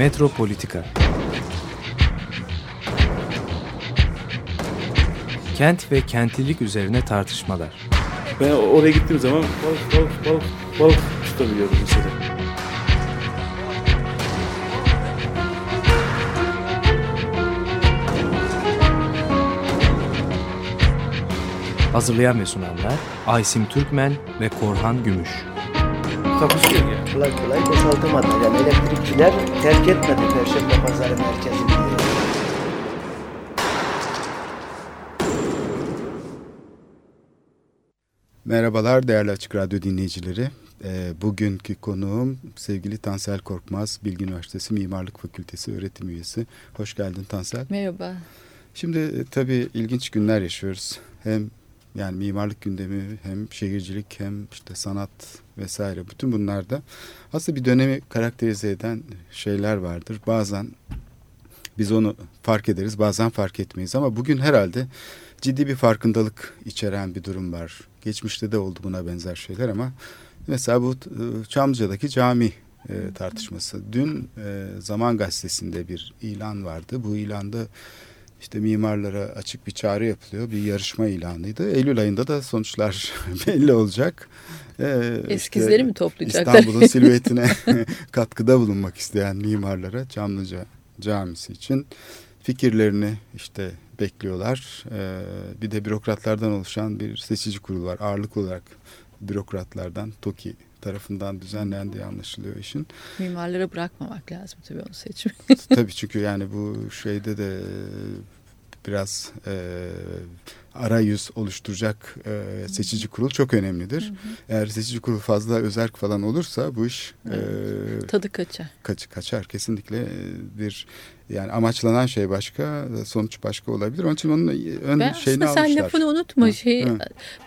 Metropolitika Kent ve kentlilik üzerine tartışmalar. Ben oraya gittiğim zaman balık balık balık balık tutabiliyordum mesela. Hazırlayan ve sunanlar Aysim Türkmen ve Korhan Gümüş. Kapışıyor yani. kolay kolay boşaltamadı. Yani elektrikçiler terk etmedi Perşembe Pazarı merkezini. Merhabalar değerli Açık Radyo dinleyicileri. Ee, bugünkü konuğum sevgili Tansel Korkmaz, Bilgi Üniversitesi Mimarlık Fakültesi öğretim üyesi. Hoş geldin Tansel. Merhaba. Şimdi e, tabii ilginç günler yaşıyoruz. Hem yani mimarlık gündemi hem şehircilik hem işte sanat vesaire bütün bunlarda aslında bir dönemi karakterize eden şeyler vardır. Bazen biz onu fark ederiz bazen fark etmeyiz ama bugün herhalde ciddi bir farkındalık içeren bir durum var. Geçmişte de oldu buna benzer şeyler ama mesela bu e, Çamlıca'daki cami e, tartışması. Dün e, Zaman Gazetesi'nde bir ilan vardı. Bu ilanda işte mimarlara açık bir çağrı yapılıyor. Bir yarışma ilanıydı. Eylül ayında da sonuçlar belli olacak. Ee, Eskizleri işte mi toplayacaklar? İstanbul'un silüetine katkıda bulunmak isteyen mimarlara Çamlıca Camisi için fikirlerini işte bekliyorlar. Ee, bir de bürokratlardan oluşan bir seçici kurul var. Ağırlık olarak bürokratlardan TOKİ tarafından düzenlendiği anlaşılıyor işin. Mimarlara bırakmamak lazım tabii onu seçmeyi. Tabii çünkü yani bu şeyde de biraz e, arayüz oluşturacak e, seçici kurul çok önemlidir. Hı hı. Eğer seçici kurul fazla özerk falan olursa bu iş e, Tadı kaçar. kaç, kaçar kesinlikle bir yani amaçlanan şey başka sonuç başka olabilir. Onun için onun ön Ben şeyini aslında sen almışlar. lafını unutma. Hı, şey hı.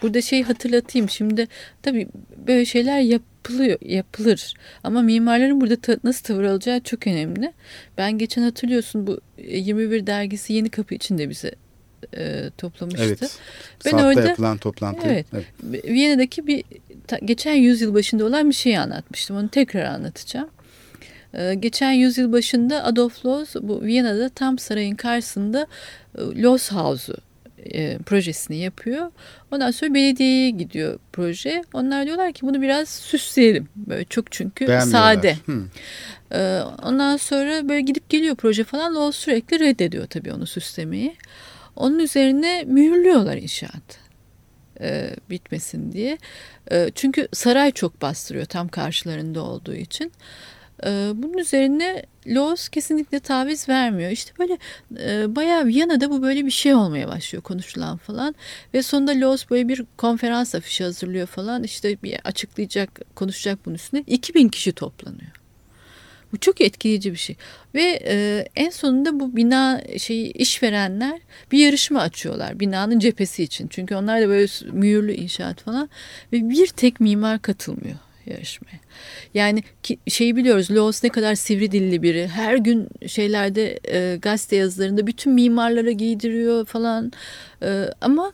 Burada şey hatırlatayım. Şimdi tabii böyle şeyler yapılıyor, yapılır. Ama mimarların burada ta- nasıl tavır alacağı çok önemli. Ben geçen hatırlıyorsun bu 21 dergisi Yeni Kapı için de bize e, toplamıştı. Evet. Ben Saatte orada- yapılan toplantı. Evet. Viyana'daki bir ta- geçen yüzyıl başında olan bir şeyi anlatmıştım. Onu tekrar anlatacağım. Ee, geçen yüzyıl başında Adolf Loos bu Viyana'da tam sarayın karşısında e, Loos House'u e, projesini yapıyor. Ondan sonra belediyeye gidiyor proje. Onlar diyorlar ki bunu biraz süsleyelim. Böyle çok çünkü sade. Hı. Ee, ondan sonra böyle gidip geliyor proje falan. Loos sürekli reddediyor tabii onu süslemeyi. Onun üzerine mühürlüyorlar inşaatı. e, bitmesin diye. E, çünkü saray çok bastırıyor tam karşılarında olduğu için. E, bunun üzerine Loos kesinlikle taviz vermiyor. İşte böyle e, bayağı Viyana'da bu böyle bir şey olmaya başlıyor konuşulan falan. Ve sonunda Loos böyle bir konferans afişi hazırlıyor falan. İşte bir açıklayacak, konuşacak bunun üstüne. 2000 kişi toplanıyor. Bu çok etkileyici bir şey. Ve e, en sonunda bu bina şeyi işverenler bir yarışma açıyorlar binanın cephesi için. Çünkü onlar da böyle mühürlü inşaat falan ve bir tek mimar katılmıyor yarışmaya. Yani ki, şeyi biliyoruz Loos ne kadar sivri dilli biri. Her gün şeylerde e, gazete yazılarında bütün mimarlara giydiriyor falan. E, ama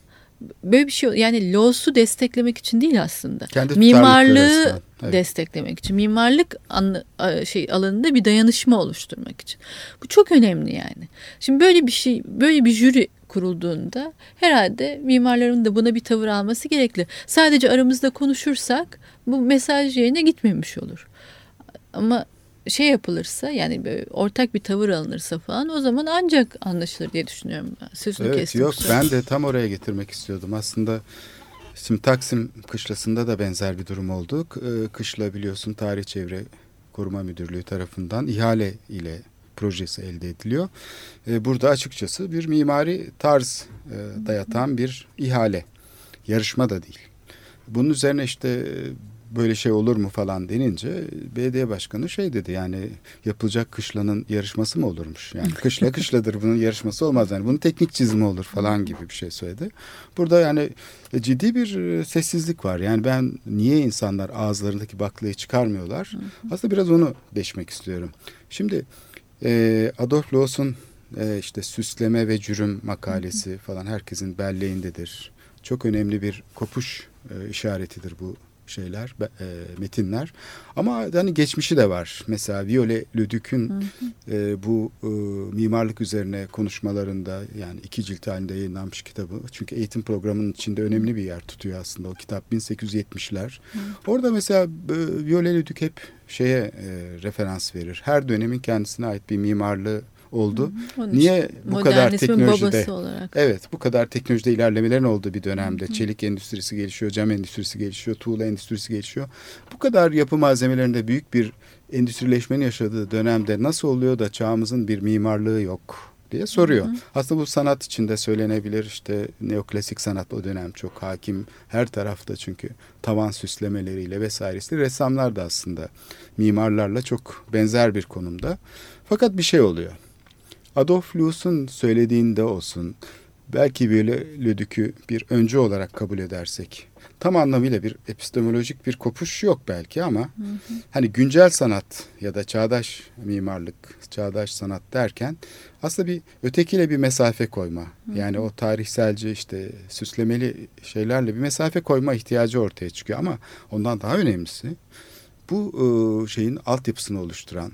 böyle bir şey yani Loos'u desteklemek için değil aslında. Kendi Mimarlığı. Evet. desteklemek için, mimarlık anlı, a- şey alanında bir dayanışma oluşturmak için. Bu çok önemli yani. Şimdi böyle bir şey, böyle bir jüri kurulduğunda herhalde mimarların da buna bir tavır alması gerekli. Sadece aramızda konuşursak bu mesaj yerine gitmemiş olur. Ama şey yapılırsa yani böyle ortak bir tavır alınırsa falan o zaman ancak anlaşılır diye düşünüyorum. Sözünü Evet kestim. yok kusura ben de tam oraya getirmek istiyordum. Aslında şimdi Taksim kışlasında da benzer bir durum oldu. K- e, Kışla biliyorsun Tarih Çevre Koruma Müdürlüğü tarafından ihale ile projesi elde ediliyor. E, Burada açıkçası bir mimari tarz e, dayatan bir ihale. Yarışma da değil. Bunun üzerine işte böyle şey olur mu falan denince belediye başkanı şey dedi yani yapılacak kışlanın yarışması mı olurmuş? Yani kışla kışladır bunun yarışması olmaz yani bunun teknik çizimi olur falan gibi bir şey söyledi. Burada yani e, ciddi bir e, sessizlik var. Yani ben niye insanlar ağızlarındaki baklayı çıkarmıyorlar? Aslında biraz onu deşmek istiyorum. Şimdi e, Adolf Loos'un işte süsleme ve cürüm makalesi falan herkesin belleğindedir. Çok önemli bir kopuş işaretidir bu şeyler, e, metinler. Ama hani geçmişi de var. Mesela Viole Ludük'ün e, bu e, mimarlık üzerine konuşmalarında yani iki cilt halinde yayınlanmış kitabı. Çünkü eğitim programının içinde önemli bir yer tutuyor aslında o kitap 1870'ler. Orada mesela e, Viole Ludük hep şeye e, referans verir. Her dönemin kendisine ait bir mimarlığı oldu. Onun Niye için bu kadar teknolojide. Evet bu kadar teknolojide ilerlemelerin olduğu bir dönemde çelik endüstrisi gelişiyor, cam endüstrisi gelişiyor, tuğla endüstrisi gelişiyor. Bu kadar yapı malzemelerinde büyük bir endüstrileşmenin yaşadığı dönemde nasıl oluyor da çağımızın bir mimarlığı yok diye soruyor. Aslında bu sanat içinde söylenebilir işte neoklasik sanat o dönem çok hakim her tarafta çünkü tavan süslemeleriyle vesairesi ressamlar da aslında mimarlarla çok benzer bir konumda. Fakat bir şey oluyor. Adolf Loos'un söylediğinde olsun belki böyle Lödük'ü bir öncü olarak kabul edersek tam anlamıyla bir epistemolojik bir kopuş yok belki ama hı hı. hani güncel sanat ya da çağdaş mimarlık, çağdaş sanat derken aslında bir ötekiyle bir mesafe koyma. Hı hı. Yani o tarihselci işte süslemeli şeylerle bir mesafe koyma ihtiyacı ortaya çıkıyor ama ondan daha önemlisi bu şeyin altyapısını oluşturan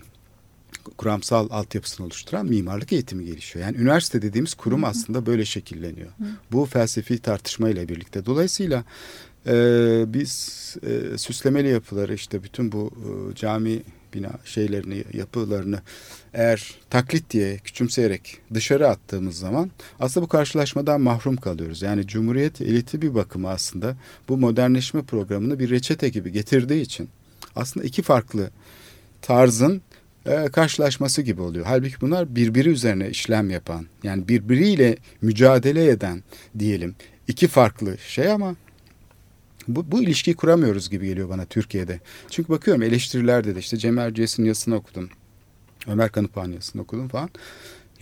kuramsal altyapısını oluşturan mimarlık eğitimi gelişiyor. Yani üniversite dediğimiz kurum hı hı. aslında böyle şekilleniyor. Hı. Bu felsefi tartışmayla birlikte. Dolayısıyla e, biz e, süslemeli yapıları işte bütün bu e, cami bina şeylerini, yapılarını eğer taklit diye küçümseyerek dışarı attığımız zaman aslında bu karşılaşmadan mahrum kalıyoruz. Yani Cumhuriyet eliti bir bakıma aslında bu modernleşme programını bir reçete gibi getirdiği için aslında iki farklı tarzın e, karşılaşması gibi oluyor. Halbuki bunlar birbiri üzerine işlem yapan, yani birbiriyle mücadele eden diyelim iki farklı şey ama bu, bu ilişkiyi kuramıyoruz gibi geliyor bana Türkiye'de. Çünkü bakıyorum eleştirilerde de işte Cem Erciyes'in yazısını okudum. Ömer Kanıpağ'ın yazısını okudum falan.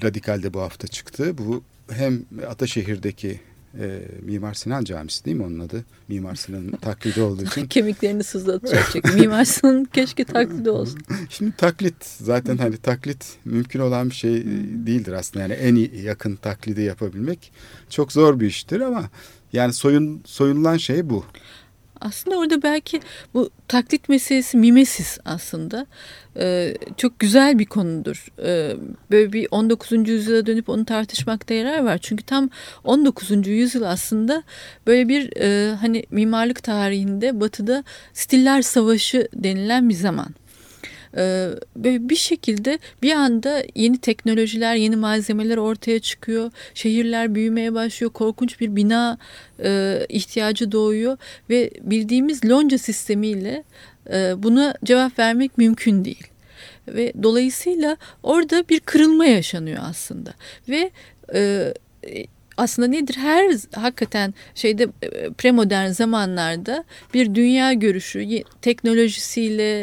Radikal'de bu hafta çıktı. Bu hem Ataşehir'deki e, Mimar Sinan Camisi değil mi onun adı? Mimar Sinan'ın taklidi olduğu için. Kemiklerini sızlatacak. Mimar Sinan keşke taklidi olsun. Şimdi taklit zaten hani taklit mümkün olan bir şey değildir aslında. Yani en yakın taklidi yapabilmek çok zor bir iştir ama yani soyun soyunulan şey bu. Aslında orada belki bu taklit meselesi mimesis aslında ee, çok güzel bir konudur. Ee, böyle bir 19. yüzyıla dönüp onu tartışmakta yarar var. Çünkü tam 19. yüzyıl aslında böyle bir e, hani mimarlık tarihinde batıda stiller savaşı denilen bir zaman. Ee, böyle bir şekilde bir anda yeni teknolojiler, yeni malzemeler ortaya çıkıyor. Şehirler büyümeye başlıyor. Korkunç bir bina e, ihtiyacı doğuyor ve bildiğimiz lonca sistemiyle e, buna cevap vermek mümkün değil. Ve dolayısıyla orada bir kırılma yaşanıyor aslında. Ve e, aslında nedir? Her hakikaten şeyde e, premodern zamanlarda bir dünya görüşü, teknolojisiyle,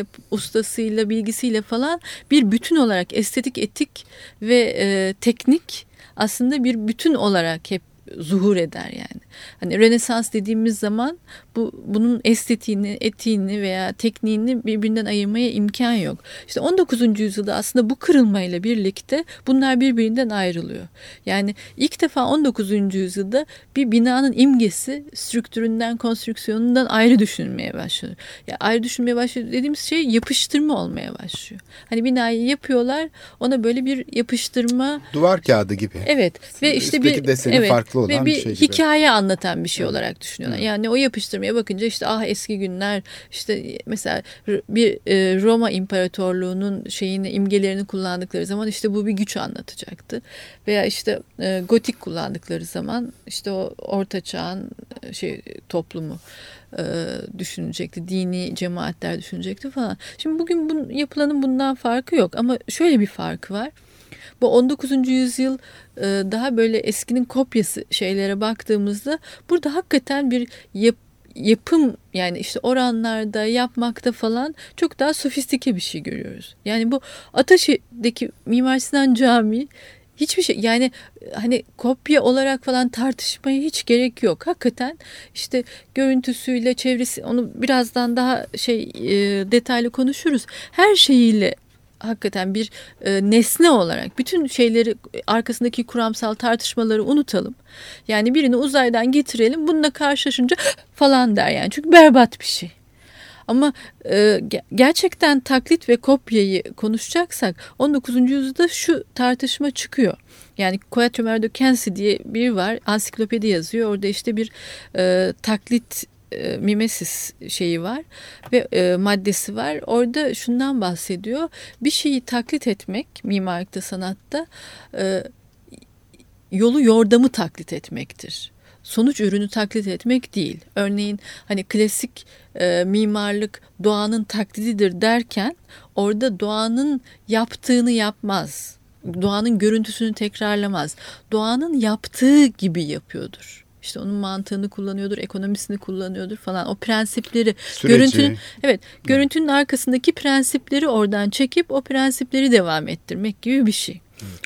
e, ustasıyla, bilgisiyle falan bir bütün olarak estetik, etik ve e, teknik aslında bir bütün olarak hep zuhur eder yani. Hani Rönesans dediğimiz zaman bu bunun estetiğini, etiğini veya tekniğini birbirinden ayırmaya imkan yok. İşte 19. yüzyılda aslında bu kırılmayla birlikte bunlar birbirinden ayrılıyor. Yani ilk defa 19. yüzyılda bir binanın imgesi strüktüründen, konstrüksiyonundan ayrı düşünülmeye başlıyor. Ya ayrı düşünmeye başlıyor dediğimiz şey yapıştırma olmaya başlıyor. Hani binayı yapıyorlar, ona böyle bir yapıştırma duvar kağıdı gibi. Evet ve işte bir deseni evet, farklı olan ve bir, bir şey gibi. hikaye anlatan bir şey olarak düşünüyorlar. Yani o yapıştırmaya bakınca işte ah eski günler işte mesela bir e, Roma İmparatorluğu'nun şeyini imgelerini kullandıkları zaman işte bu bir güç anlatacaktı. Veya işte e, gotik kullandıkları zaman işte o orta çağın e, şey toplumu e, düşünecekti. Dini cemaatler düşünecekti falan. Şimdi bugün bun, yapılanın bundan farkı yok ama şöyle bir farkı var. Bu 19. yüzyıl e, daha böyle eskinin kopyası şeylere baktığımızda burada hakikaten bir yap, yapım yani işte oranlarda yapmakta falan çok daha sofistike bir şey görüyoruz. Yani bu Ataşehir'deki Mimar Sinan Camii hiçbir şey yani hani kopya olarak falan tartışmaya hiç gerek yok. Hakikaten işte görüntüsüyle çevresi onu birazdan daha şey e, detaylı konuşuruz. Her şeyiyle hakikaten bir e, nesne olarak bütün şeyleri arkasındaki kuramsal tartışmaları unutalım. Yani birini uzaydan getirelim bununla karşılaşınca falan der yani çünkü berbat bir şey. Ama e, gerçekten taklit ve kopyayı konuşacaksak 19. yüzyılda şu tartışma çıkıyor. Yani Quatremer de Kensi diye biri var ansiklopedi yazıyor. Orada işte bir e, taklit e, mimesis şeyi var ve e, maddesi var. Orada şundan bahsediyor. Bir şeyi taklit etmek mimarlıkta sanatta e, yolu yordamı taklit etmektir sonuç ürünü taklit etmek değil. Örneğin hani klasik e, mimarlık doğanın taklididir derken orada doğanın yaptığını yapmaz. Doğanın görüntüsünü tekrarlamaz. Doğanın yaptığı gibi yapıyordur. İşte onun mantığını kullanıyordur, ekonomisini kullanıyordur falan. O prensipleri, Süreci. görüntünün evet, görüntünün arkasındaki prensipleri oradan çekip o prensipleri devam ettirmek gibi bir şey.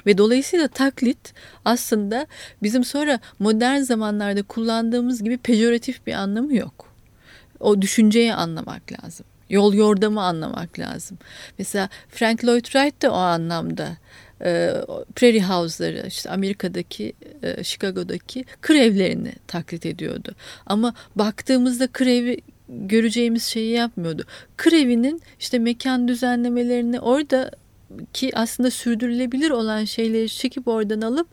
Ve dolayısıyla taklit aslında bizim sonra modern zamanlarda kullandığımız gibi pejoratif bir anlamı yok. O düşünceyi anlamak lazım. Yol yordamı anlamak lazım. Mesela Frank Lloyd Wright de o anlamda e, Prairie House'ları işte Amerika'daki e, Chicago'daki kır evlerini taklit ediyordu. Ama baktığımızda kır evi göreceğimiz şeyi yapmıyordu. Kır evinin işte mekan düzenlemelerini orada ki aslında sürdürülebilir olan şeyleri çekip oradan alıp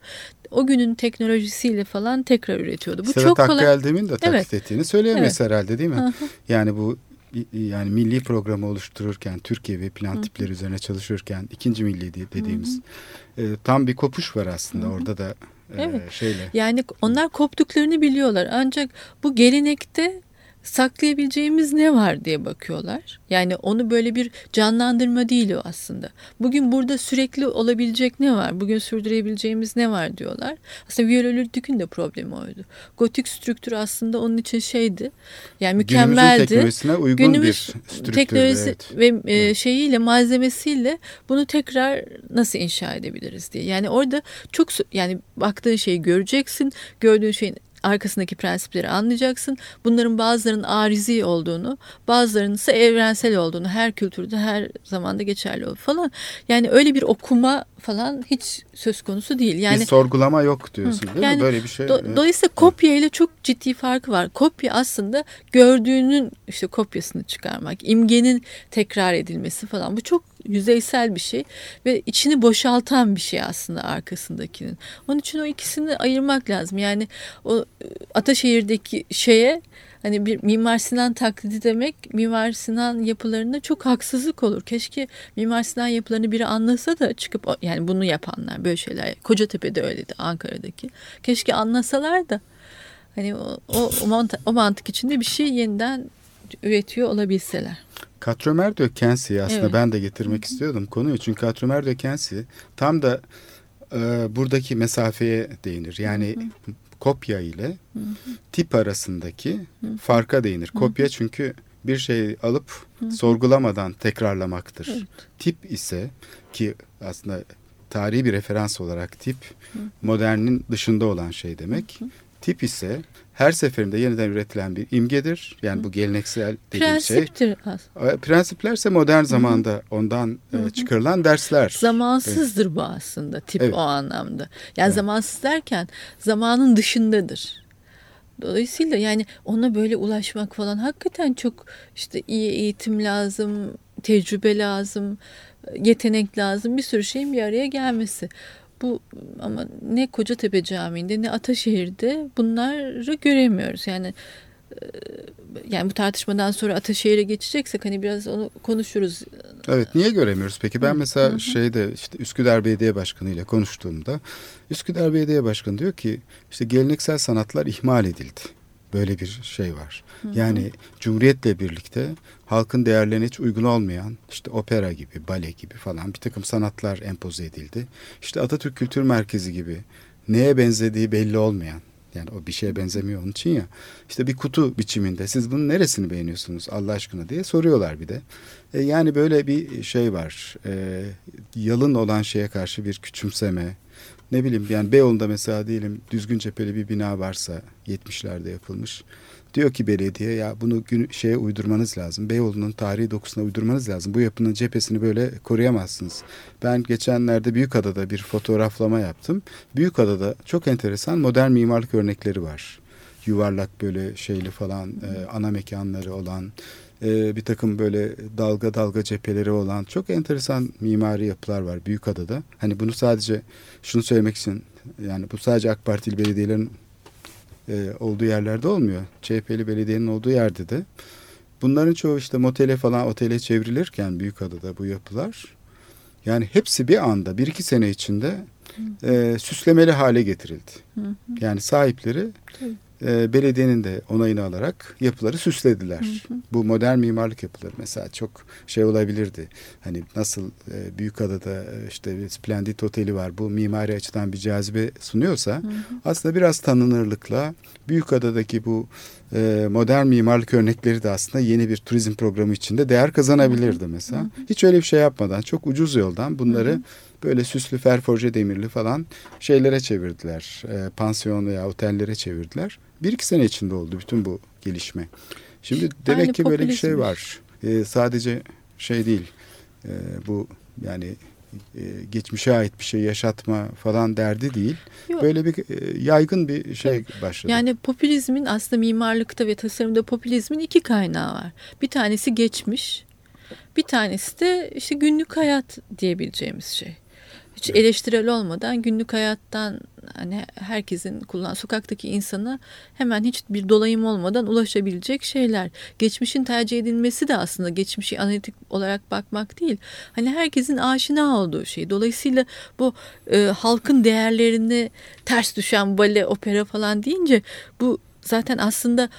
o günün teknolojisiyle falan tekrar üretiyordu. Bu Sedat çok kolay. Hakkı da taklit evet. ettiğini söyleyemeyiz evet. herhalde değil mi? Hı hı. Yani bu yani milli programı oluştururken Türkiye ve plan tipleri hı hı. üzerine çalışırken ikinci milli dediğimiz hı. E, tam bir kopuş var aslında hı hı. orada da e, evet. şeyle. Yani onlar koptuklarını biliyorlar ancak bu gelenekte saklayabileceğimiz ne var diye bakıyorlar. Yani onu böyle bir canlandırma değil o aslında. Bugün burada sürekli olabilecek ne var? Bugün sürdürebileceğimiz ne var diyorlar. Aslında Viololürdük'ün de problemi oydu. Gotik strüktür aslında onun için şeydi. Yani mükemmeldi. Günümüzün teknolojisine uygun Günümüz bir strüktür. teknolojisi evet. ve e, şeyiyle malzemesiyle bunu tekrar nasıl inşa edebiliriz diye. Yani orada çok yani baktığın şeyi göreceksin. Gördüğün şeyin arkasındaki prensipleri anlayacaksın. Bunların bazılarının arizi olduğunu, bazılarının ise evrensel olduğunu, her kültürde her zamanda geçerli olduğunu falan. Yani öyle bir okuma falan hiç söz konusu değil. Yani bir sorgulama yok diyorsun değil yani, mi? Böyle bir şey. Do, dolayısıyla kopya ile çok ciddi farkı var. Kopya aslında gördüğünün işte kopyasını çıkarmak, imgenin tekrar edilmesi falan. Bu çok yüzeysel bir şey ve içini boşaltan bir şey aslında arkasındakinin. Onun için o ikisini ayırmak lazım. Yani o e, Ataşehir'deki şeye hani bir Mimar Sinan taklidi demek Mimar Sinan yapılarında çok haksızlık olur. Keşke Mimar Sinan yapılarını biri anlasa da çıkıp yani bunu yapanlar böyle şeyler. Kocatepe'de öyleydi Ankara'daki. Keşke anlasalar da hani o, o, o, mantık, o mantık içinde bir şey yeniden üretiyor olabilseler. Katrömer de Kensi aslında evet. ben de getirmek istiyordum konuyu. Çünkü Katrömer de Kensi tam da e, buradaki mesafeye değinir. Yani hı hı. Kopya ile hı hı. tip arasındaki hı farka değinir. Kopya çünkü bir şeyi alıp sorgulamadan tekrarlamaktır. Evet. Tip ise ki aslında tarihi bir referans olarak tip modernin dışında olan şey demek. Tip ise her seferinde yeniden üretilen bir imgedir. Yani bu geleneksel dediğim şey. Prensiptir aslında. Prensiplerse modern zamanda ondan Hı -hı. çıkarılan dersler. Zamansızdır evet. bu aslında tip evet. o anlamda. Yani evet. zamansız derken zamanın dışındadır. Dolayısıyla yani ona böyle ulaşmak falan hakikaten çok işte iyi eğitim lazım, tecrübe lazım, yetenek lazım, bir sürü şeyin bir araya gelmesi. Bu ama ne Kocatepe Camii'nde ne Ataşehir'de bunları göremiyoruz. Yani e, yani bu tartışmadan sonra Ataşehir'e geçeceksek hani biraz onu konuşuruz. Evet niye göremiyoruz peki? Ben mesela hı hı. şeyde işte Üsküdar Belediye Başkanı ile konuştuğumda Üsküdar Belediye Başkanı diyor ki işte geleneksel sanatlar ihmal edildi. Böyle bir şey var. Hı hı. Yani Cumhuriyet'le birlikte halkın değerlerine hiç uygun olmayan işte opera gibi, bale gibi falan bir takım sanatlar empoze edildi. İşte Atatürk Kültür Merkezi gibi neye benzediği belli olmayan yani o bir şeye benzemiyor onun için ya. İşte bir kutu biçiminde siz bunun neresini beğeniyorsunuz Allah aşkına diye soruyorlar bir de. E, yani böyle bir şey var. E, yalın olan şeye karşı bir küçümseme, ne bileyim yani Beyoğlu'nda mesela diyelim düzgün cepheli bir bina varsa 70'lerde yapılmış. Diyor ki belediye ya bunu gün, şeye uydurmanız lazım. Beyoğlu'nun tarihi dokusuna uydurmanız lazım. Bu yapının cephesini böyle koruyamazsınız. Ben geçenlerde Büyükada'da bir fotoğraflama yaptım. Büyükada'da çok enteresan modern mimarlık örnekleri var. Yuvarlak böyle şeyli falan e, ana mekanları olan e, bir takım böyle dalga dalga cepheleri olan çok enteresan mimari yapılar var Büyükada'da. Hani bunu sadece şunu söylemek için yani bu sadece AK Partili belediyelerin e, olduğu yerlerde olmuyor. CHP'li belediyenin olduğu yerde de. Bunların çoğu işte motele falan otele çevrilirken Büyükada'da bu yapılar yani hepsi bir anda bir iki sene içinde e, süslemeli hale getirildi. Yani sahipleri e, belediyenin de onayını alarak yapıları süslediler. Bu modern mimarlık yapıları mesela çok şey olabilirdi. Hani nasıl e, Büyükada'da e, işte bir Splendid Oteli var. Bu mimari açıdan bir cazibe sunuyorsa aslında biraz tanınırlıkla Büyükada'daki bu e, modern mimarlık örnekleri de aslında yeni bir turizm programı içinde değer kazanabilirdi mesela. Hiç öyle bir şey yapmadan çok ucuz yoldan bunları böyle süslü ferforje demirli falan şeylere çevirdiler. E, pansiyon veya otellere çevirdiler. Bir iki sene içinde oldu bütün bu gelişme. Şimdi demek Aynı ki böyle bir şey var. E, sadece şey değil. E, bu yani e, geçmişe ait bir şey yaşatma falan derdi değil. Yok. Böyle bir e, yaygın bir şey başladı. Yani popülizmin aslında mimarlıkta ve tasarımda popülizmin iki kaynağı var. Bir tanesi geçmiş, bir tanesi de işte günlük hayat diyebileceğimiz şey. Hiç eleştirel olmadan günlük hayattan hani herkesin kullan sokaktaki insana hemen hiç bir dolayım olmadan ulaşabilecek şeyler. Geçmişin tercih edilmesi de aslında geçmişi analitik olarak bakmak değil. Hani herkesin aşina olduğu şey. Dolayısıyla bu e, halkın değerlerini ters düşen bale, opera falan deyince bu zaten aslında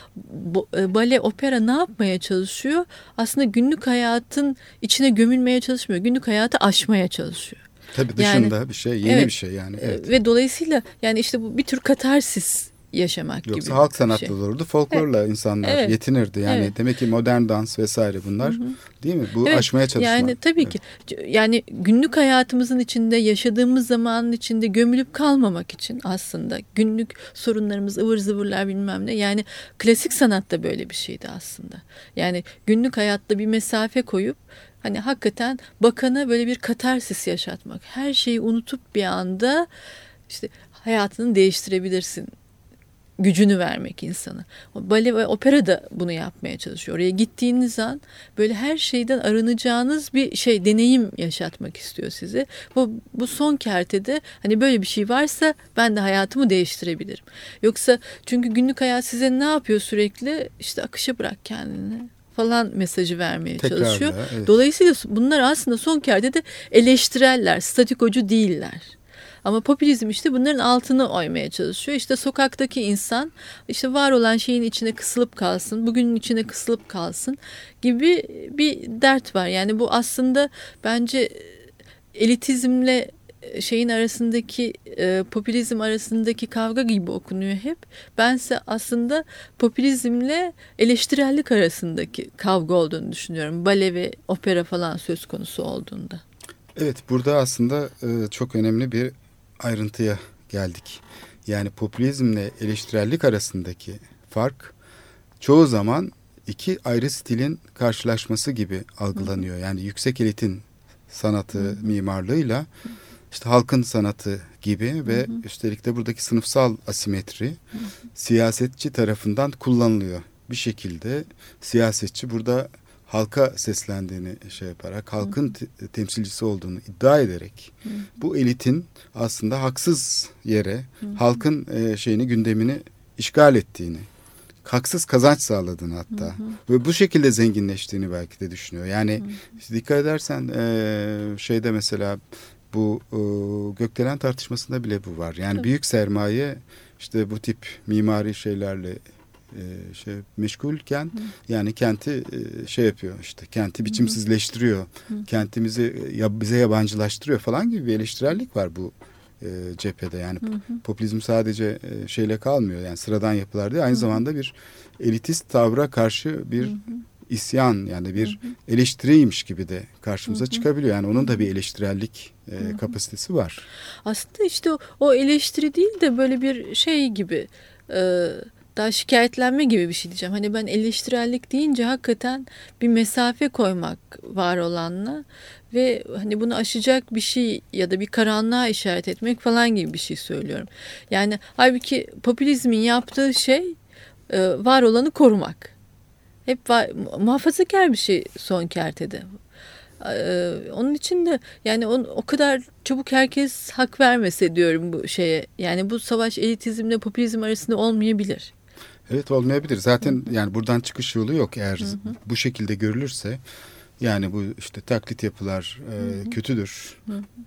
e, bale, opera ne yapmaya çalışıyor? Aslında günlük hayatın içine gömülmeye çalışmıyor. Günlük hayatı aşmaya çalışıyor. Tabii yani- dışında bir şey, yeni Evet. bir şey yani. E, Evet. Ve dolayısıyla yani işte bu bir tür katarsis yaşamak gibi. Yoksa halk bir sanatları şey. olurdu. Folklorla insanlar Evet. yetinirdi. Yani Evet. demek ki modern dans vesaire bunlar değil mi? Bu Evet, aşmaya çalışma. Yani tabii ki. Yani günlük hayatımızın içinde yaşadığımız zamanın içinde gömülüp kalmamak için aslında günlük sorunlarımız ıvır zıvırlar bilmem ne. Yani klasik sanatta böyle bir şeydi aslında. Yani günlük hayatta bir mesafe koyup hani hakikaten bakana böyle bir katarsis yaşatmak. Her şeyi unutup bir anda işte hayatını değiştirebilirsin gücünü vermek insana. Bale ve opera da bunu yapmaya çalışıyor. Oraya gittiğiniz an böyle her şeyden arınacağınız bir şey deneyim yaşatmak istiyor size. Bu, bu son kertede hani böyle bir şey varsa ben de hayatımı değiştirebilirim. Yoksa çünkü günlük hayat size ne yapıyor sürekli? İşte akışa bırak kendini falan mesajı vermeye Tekrarla, çalışıyor. evet. Dolayısıyla bunlar aslında son kertede eleştireller, statikocu değiller. Ama popülizm işte bunların altını oymaya çalışıyor. İşte sokaktaki insan işte var olan şeyin içine kısılıp kalsın, bugünün içine kısılıp kalsın gibi bir dert var. Yani bu aslında bence elitizmle şeyin arasındaki e, popülizm arasındaki kavga gibi okunuyor hep. Bense aslında popülizmle eleştirellik arasındaki kavga olduğunu düşünüyorum. Bale ve opera falan söz konusu olduğunda. Evet burada aslında e, çok önemli bir ayrıntıya geldik. Yani popülizmle eleştirellik arasındaki fark çoğu zaman iki ayrı stilin karşılaşması gibi algılanıyor. Yani yüksek elitin sanatı, mimarlığıyla işte halkın sanatı gibi ve üstelik de buradaki sınıfsal asimetri siyasetçi tarafından kullanılıyor. Bir şekilde siyasetçi burada halka seslendiğini şey yaparak, halkın te- temsilcisi olduğunu iddia ederek bu elitin aslında haksız yere halkın e, şeyini gündemini işgal ettiğini, haksız kazanç sağladığını hatta ve bu şekilde zenginleştiğini belki de düşünüyor. Yani işte dikkat edersen e, şeyde mesela bu e, gökdelen tartışmasında bile bu var. Yani büyük sermaye işte bu tip mimari şeylerle e, şey meşgulken yani kenti e, şey yapıyor işte kenti biçimsizleştiriyor. Kentimizi e, ya, bize yabancılaştırıyor falan gibi bir eleştirellik var bu e, cephede. Yani popülizm sadece e, şeyle kalmıyor. Yani sıradan yapılar değil aynı zamanda bir elitist tavra karşı bir isyan yani bir eleştiriymiş gibi de karşımıza çıkabiliyor. Yani onun da bir eleştirellik e, kapasitesi var. Aslında işte o, o eleştiri değil de böyle bir şey gibi e, daha şikayetlenme gibi bir şey diyeceğim. Hani ben eleştirellik deyince hakikaten bir mesafe koymak var olanla ve hani bunu aşacak bir şey ya da bir karanlığa işaret etmek falan gibi bir şey söylüyorum. Yani halbuki popülizmin yaptığı şey e, var olanı korumak. Hep muhafazakar bir şey son kertede. Ee, onun için de yani on, o kadar çabuk herkes hak vermese diyorum bu şeye. Yani bu savaş elitizmle popülizm arasında olmayabilir. Evet olmayabilir. Zaten yani buradan çıkış yolu yok eğer hı hı. bu şekilde görülürse. Yani bu işte taklit yapılar e, kötüdür.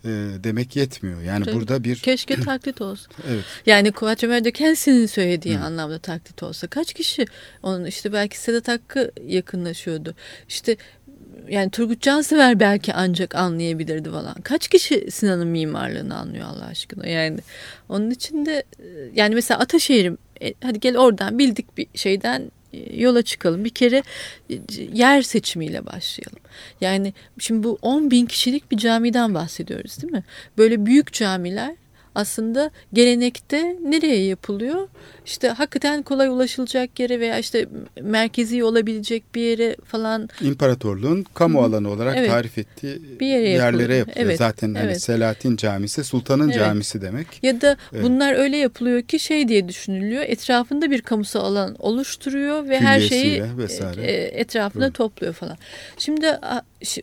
E, demek yetmiyor. Yani Tabii. burada bir... Keşke taklit olsun. evet. Yani Kuvaç de kendisinin söylediği hı. anlamda taklit olsa. Kaç kişi onun işte belki Sedat Hakkı yakınlaşıyordu. İşte yani Turgut Cansever belki ancak anlayabilirdi falan. Kaç kişi Sinan'ın mimarlığını anlıyor Allah aşkına yani. Onun için de yani mesela Ataşehir'im e, hadi gel oradan bildik bir şeyden e, yola çıkalım. Bir kere e, yer seçimiyle başlayalım. Yani şimdi bu 10 bin kişilik bir camiden bahsediyoruz değil mi? Böyle büyük camiler aslında gelenekte nereye yapılıyor? İşte hakikaten kolay ulaşılacak yere veya işte merkezi olabilecek bir yere falan. İmparatorluğun kamu alanı olarak evet. tarif ettiği bir yere yerlere yapılıyor. Evet. Zaten hani evet. Selahattin Camisi Sultanın evet. Camisi demek. Ya da evet. bunlar öyle yapılıyor ki şey diye düşünülüyor. Etrafında bir kamusal alan oluşturuyor ve her şeyi vesaire. E, etrafına evet. topluyor falan. Şimdi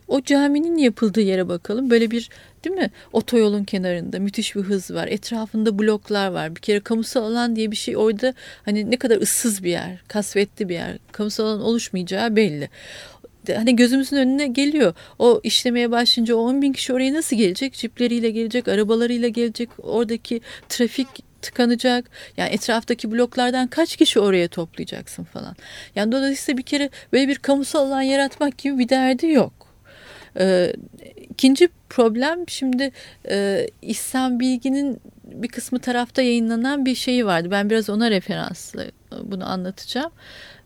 o caminin yapıldığı yere bakalım. Böyle bir değil mi? Otoyolun kenarında müthiş bir hız var. Etrafında bloklar var. Bir kere kamusal alan diye bir şey orada hani ne kadar ıssız bir yer, kasvetli bir yer. Kamusal alan oluşmayacağı belli hani gözümüzün önüne geliyor. O işlemeye başlayınca o 10 bin kişi oraya nasıl gelecek? Cipleriyle gelecek, arabalarıyla gelecek. Oradaki trafik tıkanacak. Yani etraftaki bloklardan kaç kişi oraya toplayacaksın falan. Yani dolayısıyla bir kere böyle bir kamusal alan yaratmak gibi bir derdi yok. Ee, ikinci problem şimdi e, İhsan Bilgi'nin bir kısmı tarafta yayınlanan bir şeyi vardı. Ben biraz ona referansla e, bunu anlatacağım.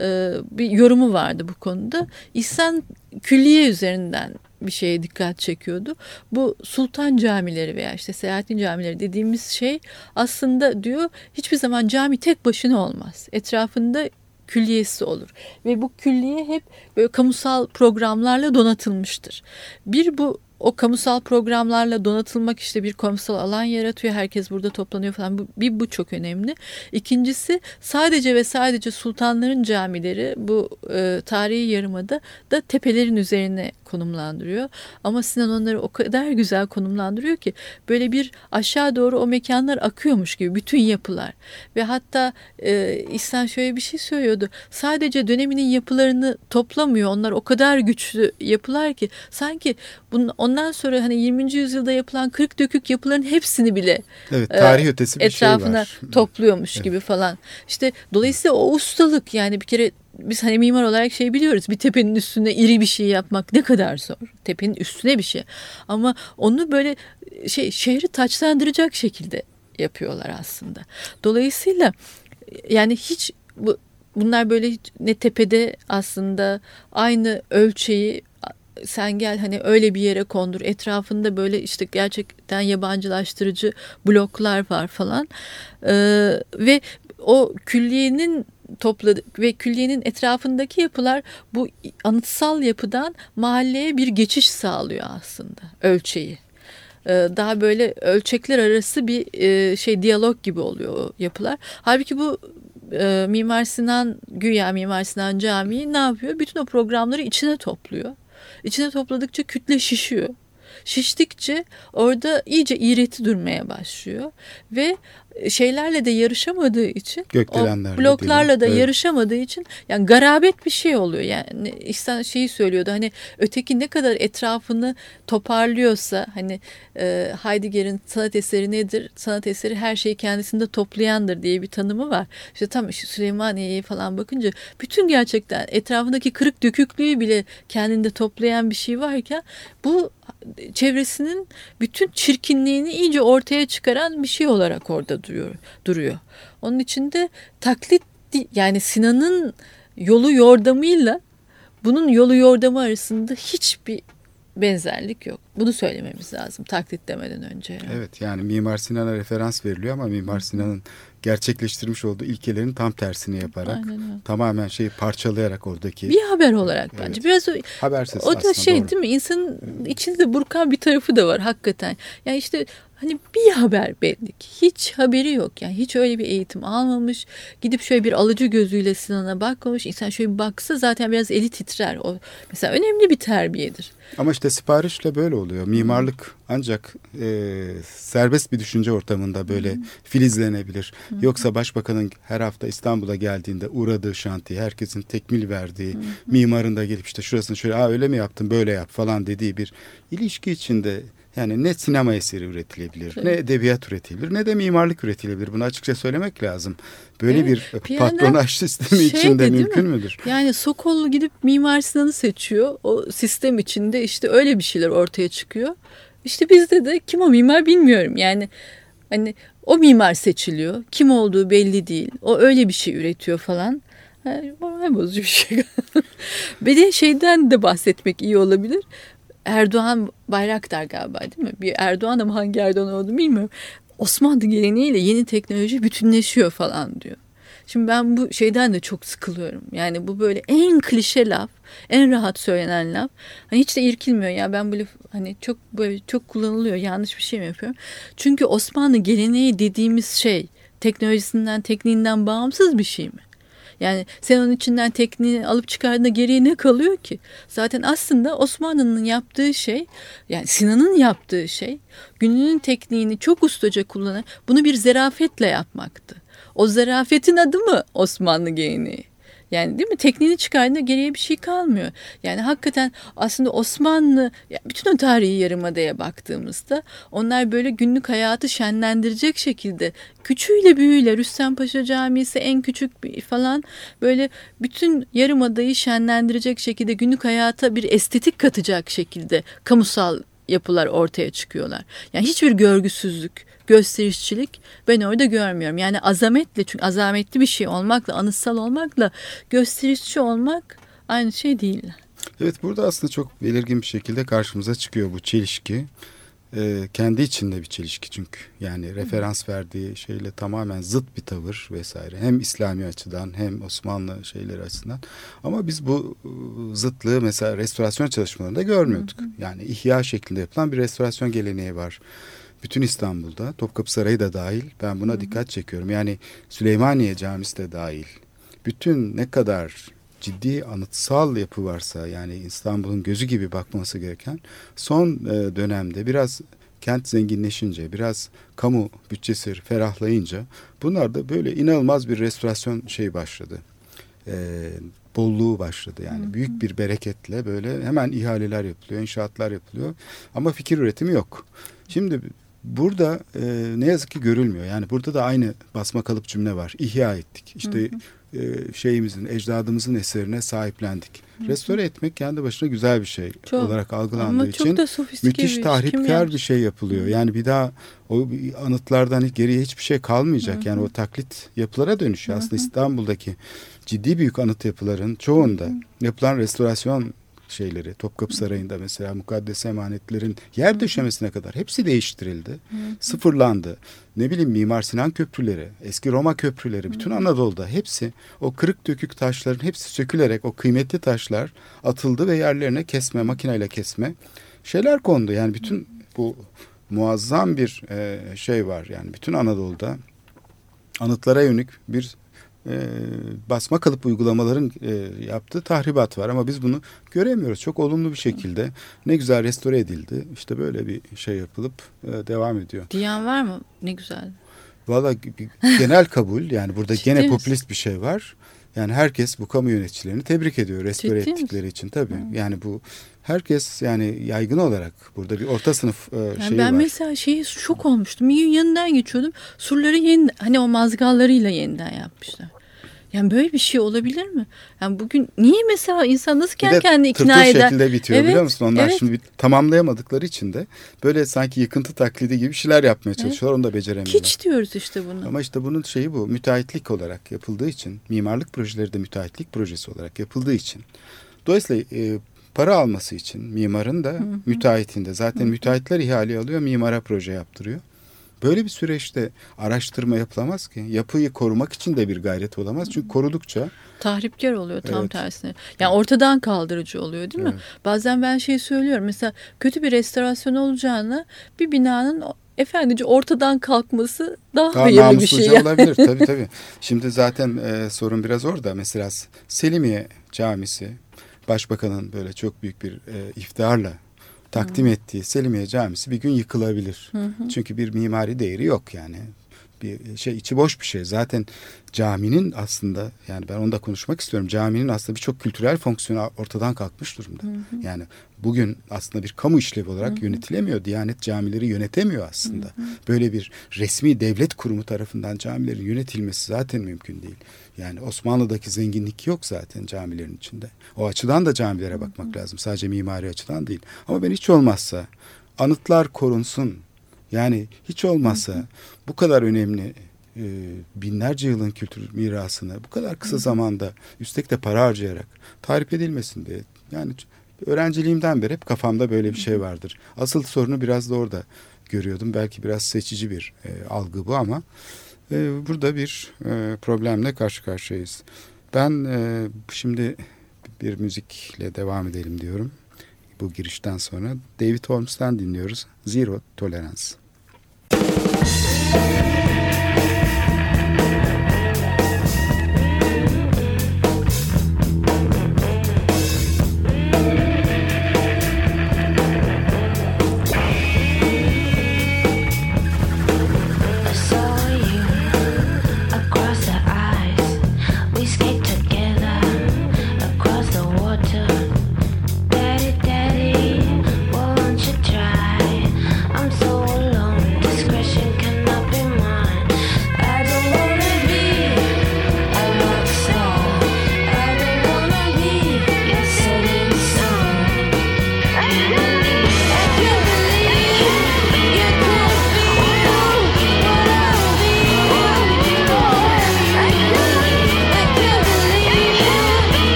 Ee, bir yorumu vardı bu konuda. İhsan külliye üzerinden bir şeye dikkat çekiyordu. Bu sultan camileri veya işte Selahattin camileri dediğimiz şey aslında diyor hiçbir zaman cami tek başına olmaz. Etrafında külliyesi olur. Ve bu külliye hep böyle kamusal programlarla donatılmıştır. Bir bu o kamusal programlarla donatılmak işte bir kamusal alan yaratıyor. Herkes burada toplanıyor falan. Bu, bir bu çok önemli. İkincisi sadece ve sadece sultanların camileri bu e, tarihi yarımada da tepelerin üzerine konumlandırıyor. Ama Sinan onları o kadar güzel konumlandırıyor ki böyle bir aşağı doğru o mekanlar akıyormuş gibi bütün yapılar. Ve hatta e, İhsan şöyle bir şey söylüyordu. Sadece döneminin yapılarını toplamıyor. Onlar o kadar güçlü yapılar ki sanki bunun, ondan sonra hani 20. yüzyılda yapılan kırık dökük yapıların hepsini bile evet, tarih ötesi bir etrafına şey var. topluyormuş evet. gibi falan. İşte dolayısıyla o ustalık yani bir kere biz hani mimar olarak şey biliyoruz bir tepenin üstüne iri bir şey yapmak ne kadar zor. Tepenin üstüne bir şey. Ama onu böyle şey şehri taçlandıracak şekilde yapıyorlar aslında. Dolayısıyla yani hiç bu bunlar böyle ne tepede aslında aynı ölçeği sen gel hani öyle bir yere kondur etrafında böyle işte gerçekten yabancılaştırıcı bloklar var falan ee, ve o külliyenin topladık ve külliyenin etrafındaki yapılar bu anıtsal yapıdan mahalleye bir geçiş sağlıyor aslında ölçeği. Ee, daha böyle ölçekler arası bir e, şey diyalog gibi oluyor o yapılar. Halbuki bu e, Mimar Sinan güya Mimar Sinan Camii ne yapıyor? Bütün o programları içine topluyor. İçine topladıkça kütle şişiyor. Şiştikçe orada iyice iğreti durmaya başlıyor ve şeylerle de yarışamadığı için o bloklarla da evet. yarışamadığı için yani garabet bir şey oluyor. Yani İhsan şeyi söylüyordu hani öteki ne kadar etrafını toparlıyorsa hani e, Heidegger'in sanat eseri nedir? Sanat eseri her şeyi kendisinde toplayandır diye bir tanımı var. İşte tam işte Süleymaniye'ye falan bakınca bütün gerçekten etrafındaki kırık döküklüğü bile kendinde toplayan bir şey varken bu çevresinin bütün çirkinliğini iyice ortaya çıkaran bir şey olarak orada duruyor. duruyor. Onun için de taklit yani Sinan'ın yolu yordamıyla bunun yolu yordamı arasında hiçbir benzerlik yok. Bunu söylememiz lazım taklit demeden önce. Yani. Evet yani Mimar Sinan'a referans veriliyor ama Mimar Sinan'ın gerçekleştirmiş olduğu ilkelerin tam tersini yaparak Aynen tamamen şeyi parçalayarak oradaki Bir haber olarak Evet. bence. Biraz o, habersiz o da aslında şey doğru. değil mi? İnsanın içinde burkan bir tarafı da var hakikaten. Yani işte hani bir haber belli ki. Hiç haberi yok. Yani hiç öyle bir eğitim almamış. Gidip şöyle bir alıcı gözüyle Sinan'a bakmamış. İnsan şöyle bir baksa zaten biraz eli titrer. O mesela önemli bir terbiyedir. Ama işte siparişle böyle oluyor. Mimarlık ancak e, serbest bir düşünce ortamında böyle filizlenebilir. Yoksa başbakanın her hafta İstanbul'a geldiğinde uğradığı şantiye, herkesin tekmil verdiği, mimarın da gelip işte şurasını şöyle Aa, öyle mi yaptın böyle yap falan dediği bir ilişki içinde yani ne sinema eseri üretilebilir, Tabii. ne edebiyat üretilebilir, ne de mimarlık üretilebilir. Bunu açıkça söylemek lazım. Böyle Evet, bir patronaj sistemi şey içinde mümkün mi? müdür? Yani Sokollu gidip Mimar Sinan'ı seçiyor. O sistem içinde işte öyle bir şeyler ortaya çıkıyor. İşte bizde de kim o mimar bilmiyorum. Yani hani o mimar seçiliyor. Kim olduğu belli değil. O öyle bir şey üretiyor falan. Yani bozucu bir şey. bir de şeyden de bahsetmek iyi olabilir. Erdoğan Bayraktar galiba değil mi? Bir Erdoğan ama hangi Erdoğan olduğunu bilmiyorum. Osmanlı geleneğiyle yeni teknoloji bütünleşiyor falan diyor. Şimdi ben bu şeyden de çok sıkılıyorum. Yani bu böyle en klişe laf, en rahat söylenen laf. Hani hiç de irkilmiyor ya ben böyle hani çok böyle çok kullanılıyor. Yanlış bir şey mi yapıyorum? Çünkü Osmanlı geleneği dediğimiz şey teknolojisinden, tekniğinden bağımsız bir şey mi? Yani sen onun içinden tekniği alıp çıkardığında geriye ne kalıyor ki? Zaten aslında Osmanlı'nın yaptığı şey, yani Sinan'ın yaptığı şey, gününün tekniğini çok ustaca kullanan, bunu bir zerafetle yapmaktı. O zarafetin adı mı Osmanlı geleneği? Yani değil mi? Tekniğini çıkardığında geriye bir şey kalmıyor. Yani hakikaten aslında Osmanlı, bütün o tarihi yarımadaya baktığımızda onlar böyle günlük hayatı şenlendirecek şekilde küçüğüyle büyüğüyle Rüstem Paşa Camisi en küçük falan böyle bütün yarımadayı şenlendirecek şekilde günlük hayata bir estetik katacak şekilde kamusal yapılar ortaya çıkıyorlar. Yani hiçbir görgüsüzlük, gösterişçilik ben orada görmüyorum. Yani azametle çünkü azametli bir şey olmakla, anıtsal olmakla gösterişçi olmak aynı şey değil. Evet burada aslında çok belirgin bir şekilde karşımıza çıkıyor bu çelişki. Ee, kendi içinde bir çelişki çünkü. Yani referans verdiği şeyle tamamen zıt bir tavır vesaire. Hem İslami açıdan hem Osmanlı şeyleri açısından. Ama biz bu ıı, zıtlığı mesela restorasyon çalışmalarında görmüyorduk. Yani ihya şeklinde yapılan bir restorasyon geleneği var. Bütün İstanbul'da Topkapı Sarayı da dahil ben buna dikkat çekiyorum. Yani Süleymaniye Camisi de dahil. Bütün ne kadar ciddi anıtsal yapı varsa yani İstanbul'un gözü gibi bakması gereken son e, dönemde biraz kent zenginleşince biraz kamu bütçesi ferahlayınca bunlar da böyle inanılmaz bir restorasyon şey başladı. E, bolluğu başladı yani büyük bir bereketle böyle hemen ihaleler yapılıyor, inşaatlar yapılıyor ama fikir üretimi yok. Şimdi burada e, ne yazık ki görülmüyor. Yani burada da aynı basma kalıp cümle var. İhya ettik. İşte e, şeyimizin, ecdadımızın eserine sahiplendik. Restore etmek kendi başına güzel bir şey Çok. olarak algılandığı için müthiş bir tahripkar bir şey yapılıyor. Yani bir daha o anıtlardan geriye hiçbir şey kalmayacak. Yani o taklit yapılara dönüşüyor. Aslında İstanbul'daki ciddi büyük anıt yapıların çoğunda yapılan restorasyon şeyleri Topkapı Sarayı'nda mesela mukaddes emanetlerin yer döşemesine kadar hepsi değiştirildi. Sıfırlandı. Ne bileyim Mimar Sinan köprüleri, eski Roma köprüleri bütün Anadolu'da hepsi o kırık dökük taşların hepsi sökülerek o kıymetli taşlar atıldı ve yerlerine kesme makineyle kesme şeyler kondu. Yani bütün bu muazzam bir e, şey var. Yani bütün Anadolu'da anıtlara yönelik bir e, basma kalıp uygulamaların e, yaptığı tahribat var ama biz bunu göremiyoruz. Çok olumlu bir şekilde ne güzel restore edildi. İşte böyle bir şey yapılıp e, devam ediyor. Diyen var mı? Ne güzel. Valla genel kabul yani burada Ciddi gene misin? popülist bir şey var. Yani herkes bu kamu yöneticilerini tebrik ediyor restore Ciddi ettikleri için tabii. Yani bu herkes yani yaygın olarak burada bir orta sınıf e, Yani şeyi ben var. mesela şeyi şok olmuştum. Bir gün yanından geçiyordum. Surları yeniden hani o mazgallarıyla yeniden yapmışlar. Yani böyle bir şey olabilir mi? Yani bugün niye mesela insan nasıl kendi kendini ikna eder? şekilde bitiyor Evet, biliyor musun? Onlar evet. şimdi bir tamamlayamadıkları için de böyle sanki yıkıntı taklidi gibi şeyler yapmaya çalışıyorlar. Onu da beceremiyorlar. Hiç diyoruz işte bunu. Ama işte bunun şeyi bu müteahhitlik olarak yapıldığı için mimarlık projeleri de müteahhitlik projesi olarak yapıldığı için Dolayısıyla e, para alması için mimarın da müteahhitin de zaten müteahhitler ihale alıyor mimara proje yaptırıyor. Böyle bir süreçte araştırma yapılamaz ki. Yapıyı korumak için de bir gayret olamaz. Çünkü korudukça Tahripkar oluyor tam Evet. tersine. Yani ortadan kaldırıcı oluyor değil mi? Evet. Bazen ben şey söylüyorum. Mesela kötü bir restorasyon olacağını bir binanın efendice ortadan kalkması daha, daha hayırlı bir şey. yani. olabilir. tabii tabii. Şimdi zaten e, sorun biraz orada. Mesela Selimiye Camisi Başbakanın böyle çok büyük bir e, iftiharla takdim ettiği Selimiye Camisi bir gün yıkılabilir. Çünkü bir mimari değeri yok yani. Bir şey içi boş bir şey. Zaten caminin aslında yani ben onu da konuşmak istiyorum. Caminin aslında birçok kültürel fonksiyonu ortadan kalkmış durumda. Yani bugün aslında bir kamu işlevi olarak yönetilemiyor. Diyanet camileri yönetemiyor aslında. Böyle bir resmi devlet kurumu tarafından camilerin yönetilmesi zaten mümkün değil. Yani Osmanlı'daki zenginlik yok zaten camilerin içinde. O açıdan da camilere bakmak lazım. Sadece mimari açıdan değil. Ama ben hiç olmazsa anıtlar korunsun. Yani hiç olmazsa bu kadar önemli e, binlerce yılın kültür mirasını bu kadar kısa zamanda üstelik de para harcayarak tarif edilmesin diye. Yani öğrenciliğimden beri hep kafamda böyle bir şey vardır. Asıl sorunu biraz da orada görüyordum. Belki biraz seçici bir e, algı bu ama e, burada bir e, problemle karşı karşıyayız. Ben e, şimdi bir müzikle devam edelim diyorum. Bu girişten sonra David Holmes'tan dinliyoruz. Zero Tolerance. Thank you.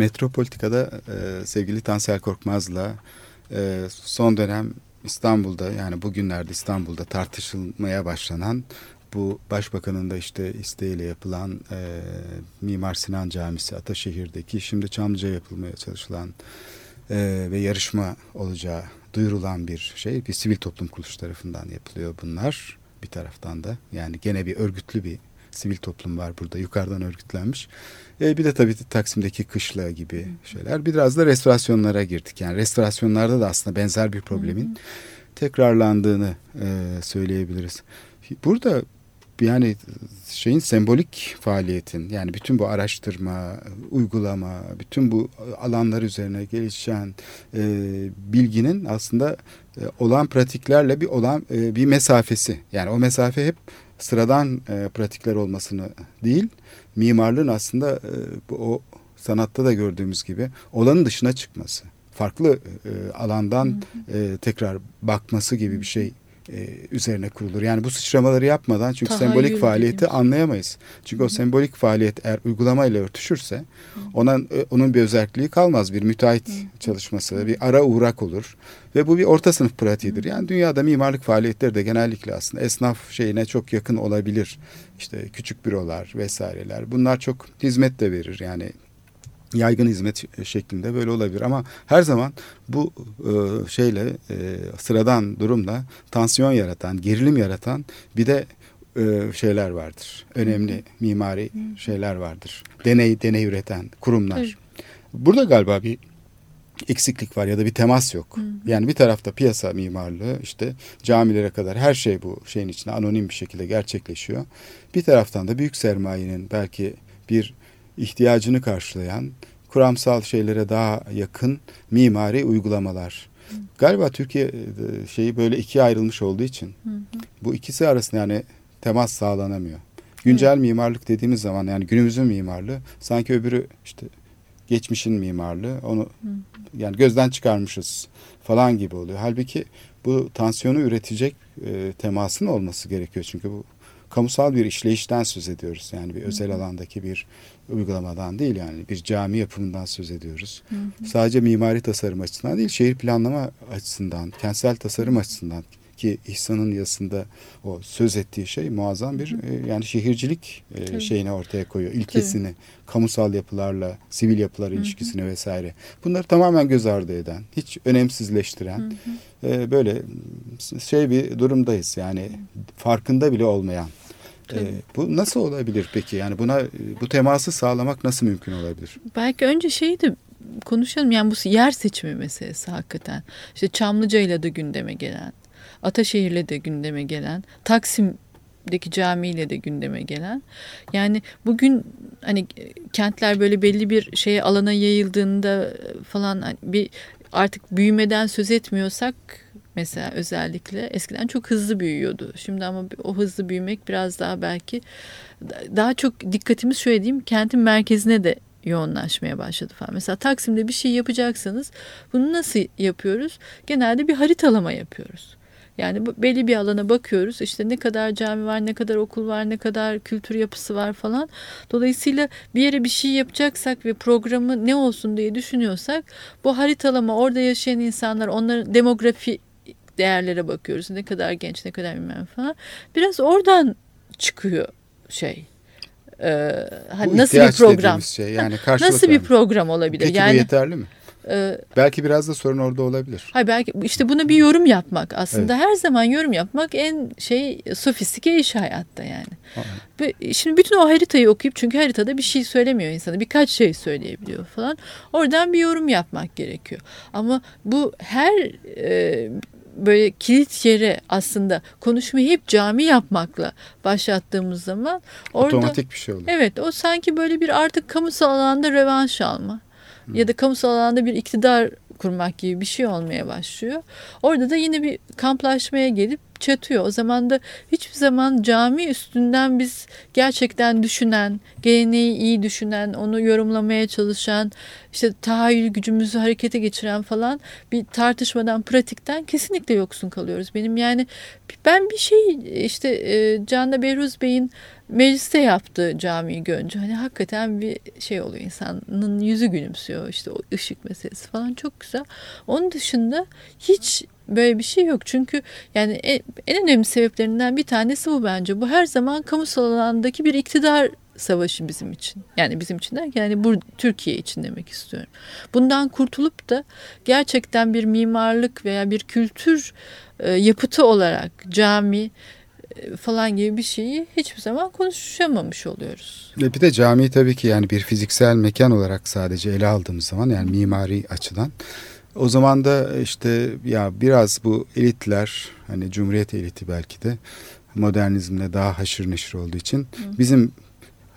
Metropolitika'da e, sevgili Tansel Korkmaz'la e, son dönem İstanbul'da yani bugünlerde İstanbul'da tartışılmaya başlanan bu başbakanın da işte isteğiyle yapılan e, Mimar Sinan Camisi Ataşehir'deki şimdi Çamlıca yapılmaya çalışılan e, ve yarışma olacağı duyurulan bir şey. Bir sivil toplum kuruluş tarafından yapılıyor bunlar bir taraftan da. Yani gene bir örgütlü bir sivil toplum var burada yukarıdan örgütlenmiş. E, bir de tabii Taksim'deki kışla gibi şeyler. Biraz da restorasyonlara girdik. Yani restorasyonlarda da aslında benzer bir problemin tekrarlandığını e, söyleyebiliriz. Burada yani şeyin sembolik faaliyetin yani bütün bu araştırma, uygulama, bütün bu alanlar üzerine gelişen e, bilginin aslında e, olan pratiklerle bir olan e, bir mesafesi. Yani o mesafe hep sıradan e, pratikler olmasını değil, mimarlığın aslında e, bu, o sanatta da gördüğümüz gibi olanın dışına çıkması. Farklı e, alandan e, tekrar bakması gibi bir şey e, üzerine kurulur. Yani bu sıçramaları yapmadan çünkü Tahayyül sembolik faaliyeti dediğimiz. anlayamayız. Çünkü o sembolik faaliyet eğer uygulamayla örtüşürse ona, e, onun bir özelliği kalmaz. Bir müteahhit çalışması, bir ara uğrak olur. Ve bu bir orta sınıf pratiğidir. Yani dünyada mimarlık faaliyetleri de genellikle aslında esnaf şeyine çok yakın olabilir. İşte küçük bürolar vesaireler. Bunlar çok hizmet de verir. Yani yaygın hizmet şeklinde böyle olabilir ama her zaman bu e, şeyle e, sıradan durumla tansiyon yaratan, gerilim yaratan bir de e, şeyler vardır. Önemli mimari şeyler vardır. Deney deney üreten kurumlar. Burada galiba bir eksiklik var ya da bir temas yok. Yani bir tarafta piyasa mimarlığı işte camilere kadar her şey bu şeyin içinde anonim bir şekilde gerçekleşiyor. Bir taraftan da büyük sermayenin belki bir ihtiyacını karşılayan kuramsal şeylere daha yakın mimari uygulamalar. Galiba Türkiye e, şeyi böyle ikiye ayrılmış olduğu için bu ikisi arasında yani temas sağlanamıyor. Güncel mimarlık dediğimiz zaman yani günümüzün mimarlığı sanki öbürü işte geçmişin mimarlığı onu yani gözden çıkarmışız falan gibi oluyor. Halbuki bu tansiyonu üretecek e, temasın olması gerekiyor. Çünkü bu kamusal bir işleyişten söz ediyoruz. Yani bir özel alandaki bir uygulamadan değil yani bir cami yapımından söz ediyoruz. Sadece mimari tasarım açısından değil şehir planlama açısından, kentsel tasarım açısından ki İhsan'ın yazısında o söz ettiği şey muazzam bir e, yani şehircilik e, Tabii. şeyini ortaya koyuyor. İlkesini, kamusal yapılarla, sivil yapılar ilişkisini vesaire. Bunları tamamen göz ardı eden, hiç önemsizleştiren e, böyle şey bir durumdayız. Yani farkında bile olmayan. E, bu nasıl olabilir peki? Yani buna bu teması sağlamak nasıl mümkün olabilir? Belki önce şeyi de konuşalım. Yani bu yer seçimi meselesi hakikaten. İşte Çamlıca'yla da gündeme gelen, Ataşehir'le de gündeme gelen, Taksim'deki camiyle de gündeme gelen. Yani bugün hani kentler böyle belli bir şeye alana yayıldığında falan hani bir artık büyümeden söz etmiyorsak mesela özellikle eskiden çok hızlı büyüyordu. Şimdi ama o hızlı büyümek biraz daha belki daha çok dikkatimiz şöyle diyeyim kentin merkezine de yoğunlaşmaya başladı falan. Mesela Taksim'de bir şey yapacaksanız bunu nasıl yapıyoruz? Genelde bir haritalama yapıyoruz. Yani bu- belli bir alana bakıyoruz. İşte ne kadar cami var, ne kadar okul var, ne kadar kültür yapısı var falan. Dolayısıyla bir yere bir şey yapacaksak ve programı ne olsun diye düşünüyorsak bu haritalama orada yaşayan insanlar onların demografi değerlere bakıyoruz. Ne kadar genç, ne kadar bilmem falan. Biraz oradan çıkıyor şey. Ee, hani Bu nasıl bir program? Şey, yani Nasıl bir program olabilir? Peki bu yani yeterli mi? E, Belki biraz da sorun orada olabilir. Hayır belki işte buna bir yorum yapmak aslında her zaman yorum yapmak en şey sofistike iş hayatta yani. Ve Şimdi bütün o haritayı okuyup çünkü haritada bir şey söylemiyor insana birkaç şey söyleyebiliyor falan. Oradan bir yorum yapmak gerekiyor. Ama bu her e, böyle kilit yere aslında konuşmayı hep cami yapmakla başlattığımız zaman orada Otomatik bir şey oluyor. Evet o sanki böyle bir artık kamusal alanda rövanş alma ya da kamusal alanda bir iktidar kurmak gibi bir şey olmaya başlıyor. Orada da yine bir kamplaşmaya gelip çatıyor. O zaman da hiçbir zaman cami üstünden biz gerçekten düşünen, geleneği iyi düşünen, onu yorumlamaya çalışan, işte tahayyül gücümüzü harekete geçiren falan bir tartışmadan, pratikten kesinlikle yoksun kalıyoruz. Benim yani ben bir şey işte e, Can'da Behruz Bey'in mecliste yaptığı camiyi görünce hani hakikaten bir şey oluyor insanın yüzü gülümsüyor işte o ışık meselesi falan çok güzel. Onun dışında hiç böyle bir şey yok. Çünkü yani en, en önemli sebeplerinden bir tanesi bu bence. Bu her zaman kamusal alandaki bir iktidar savaşı bizim için. Yani bizim için derken yani bu Türkiye için demek istiyorum. Bundan kurtulup da gerçekten bir mimarlık veya bir kültür e, yapıtı olarak cami e, falan gibi bir şeyi hiçbir zaman konuşamamış oluyoruz. Ve bir de cami tabii ki yani bir fiziksel mekan olarak sadece ele aldığımız zaman yani mimari açıdan o zaman da işte ya biraz bu elitler hani Cumhuriyet eliti belki de modernizmle daha haşır neşir olduğu için bizim